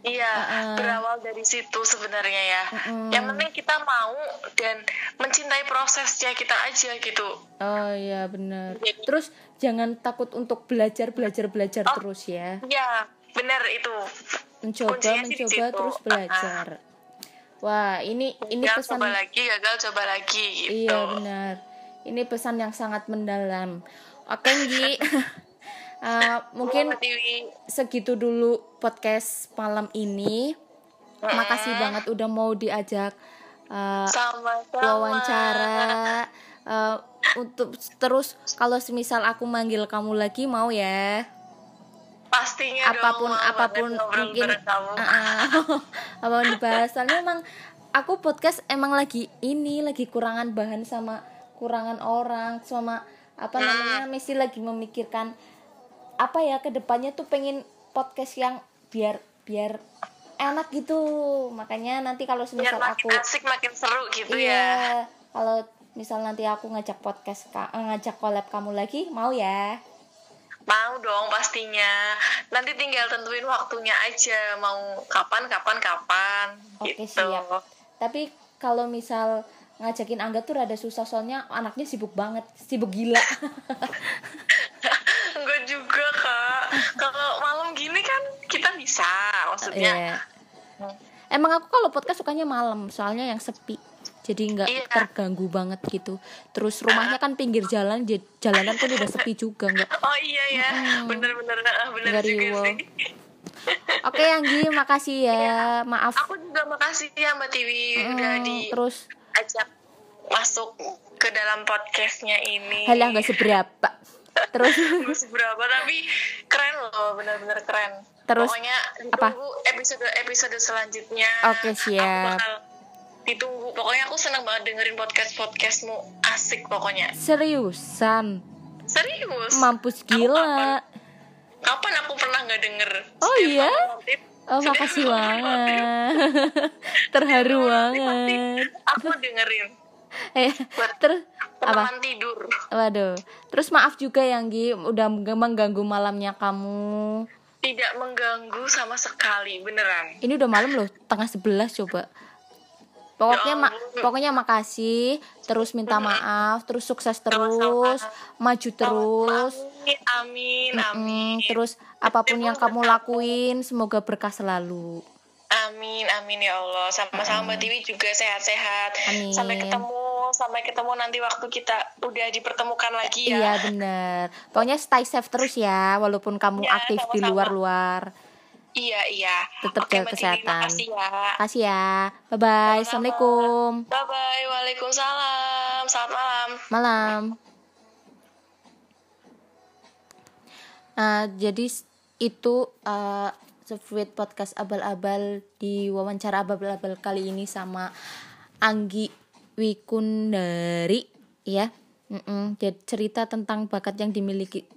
C: Iya,
A: Uh-uh.
C: berawal dari situ sebenarnya ya.
A: Mm-mm.
C: Yang penting kita mau dan mencintai prosesnya kita aja gitu.
A: oh iya benar
C: Jadi-
A: terus jangan takut untuk belajar belajar belajar terus ya
C: Ya, bener itu.
A: mencoba
C: Kuncinya
A: mencoba terus belajar wah ini ini
C: ya,
A: pesan
C: coba lagi, gagal coba lagi gitu.
A: iya benar ini pesan yang sangat mendalam oke Nggi *laughs* Eh, mungkin segitu dulu podcast malam ini. Makasih banget udah mau diajak uh,
C: Sama-sama.
A: wawancara. Uh, untuk terus kalau semisal aku manggil kamu lagi mau ya?
C: Pastinya apa pun
A: dong,
C: apa pun
A: mungkin uh, uh, *laughs* apa pun dibahas. Soalnya emang aku podcast emang lagi ini lagi kurangan bahan sama kurangan orang sama apa
C: Hmm.
A: namanya mesti lagi memikirkan apa ya ke depannya tuh pengen podcast yang biar biar enak gitu makanya nanti kalau
C: Biar
A: semisal
C: makin
A: aku
C: asik, makin seru gitu ya.
A: iya kalau misal nanti aku ngajak podcast ka- eh, ngajak collab kamu lagi mau ya
C: Mau dong pastinya. Nanti tinggal tentuin waktunya aja. Mau kapan, kapan, kapan.
A: Oke,
C: gitu.
A: siap. tapi kalau misal ngajakin Angga tuh rada susah soalnya anaknya sibuk banget sibuk gila *laughs*
C: Enggak juga kak. Kalau malam gini kan kita bisa. Maksudnya.
A: Iya. emang aku kalau podcast sukanya malam soalnya yang sepi jadi nggak
C: Iya.
A: terganggu banget gitu terus rumahnya kan pinggir jalan jalanan pun udah sepi juga nggak *laughs*
C: Oh iya ya. Bener-bener. eh, Bener
A: Nggak
C: juga sih.
A: oke Anggi makasih ya maaf
C: Aku juga makasih ya Mbak Tiwi udah
A: Mm,
C: di
A: terus
C: ajak masuk ke dalam podcastnya ini.
A: halah nggak seberapa terus *laughs*
C: Nggak seberapa tapi keren loh, bener-bener keren.
A: Terus,
C: pokoknya
A: apa?
C: episode episode selanjutnya.
A: Oke, siap.
C: Aku bakal ditunggu. Pokoknya aku seneng banget dengerin podcast podcastmu. Asik pokoknya.
A: seriusan
C: Serius.
A: mampus gila
C: kapan, kapan aku pernah nggak denger?
A: Oh,
C: Setiap
A: iya? Oh
C: setiap
A: makasih banget *laughs* Terharu banget
C: Aku dengerin. *laughs*
A: eh, Terus apa?
C: Tidur.
A: Waduh. Terus maaf juga ya Nggi Udah mengganggu malamnya kamu.
C: Tidak mengganggu sama sekali, beneran.
A: Ini udah malam loh Tengah sebelas coba. Pokoknya
C: Ya
A: ma- pokoknya makasih terus minta maaf terus sukses terus maju terus.
C: Amin, amin, amin.
A: Terus apa pun yang kamu lakuin semoga berkah selalu
C: Amin, amin ya Allah. Sama-sama Mbak Tiwi juga sehat-sehat. Sampai ketemu, sampai ketemu nanti waktu kita udah dipertemukan lagi ya.
A: Iya bener Pokoknya stay safe terus ya Walaupun kamu
C: Ya,
A: aktif di
C: sama-sama.
A: luar-luar
C: Iya, iya.
A: Tetap jaga kesehatan.
C: Makasih ya.
A: Kasih ya Bye bye Assalamualaikum
C: Bye bye. Waalaikumsalam. Selamat malam.
A: Malam Nah jadi itu uh, Sweet Podcast Abal-Abal di wawancara Abal-Abal kali ini sama Anggi Wikundari ya. Mm-mm, jadi cerita tentang bakat yang dimiliki.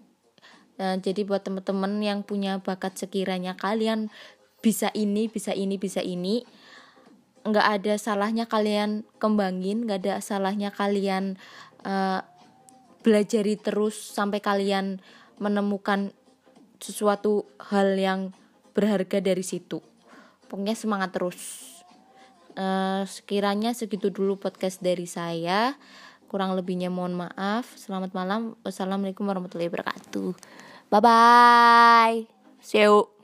A: Nah, jadi buat teman-teman yang punya bakat sekiranya kalian bisa ini, bisa ini, bisa ini, nggak ada salahnya kalian kembangin, nggak ada salahnya kalian eh, belajari terus sampai kalian menemukan sesuatu hal yang berharga dari situ. Pokoknya semangat terus. Eh, sekiranya segitu dulu podcast dari saya. Kurang lebihnya mohon maaf. Selamat malam. Wassalamualaikum warahmatullahi wabarakatuh. Bye bye. See you.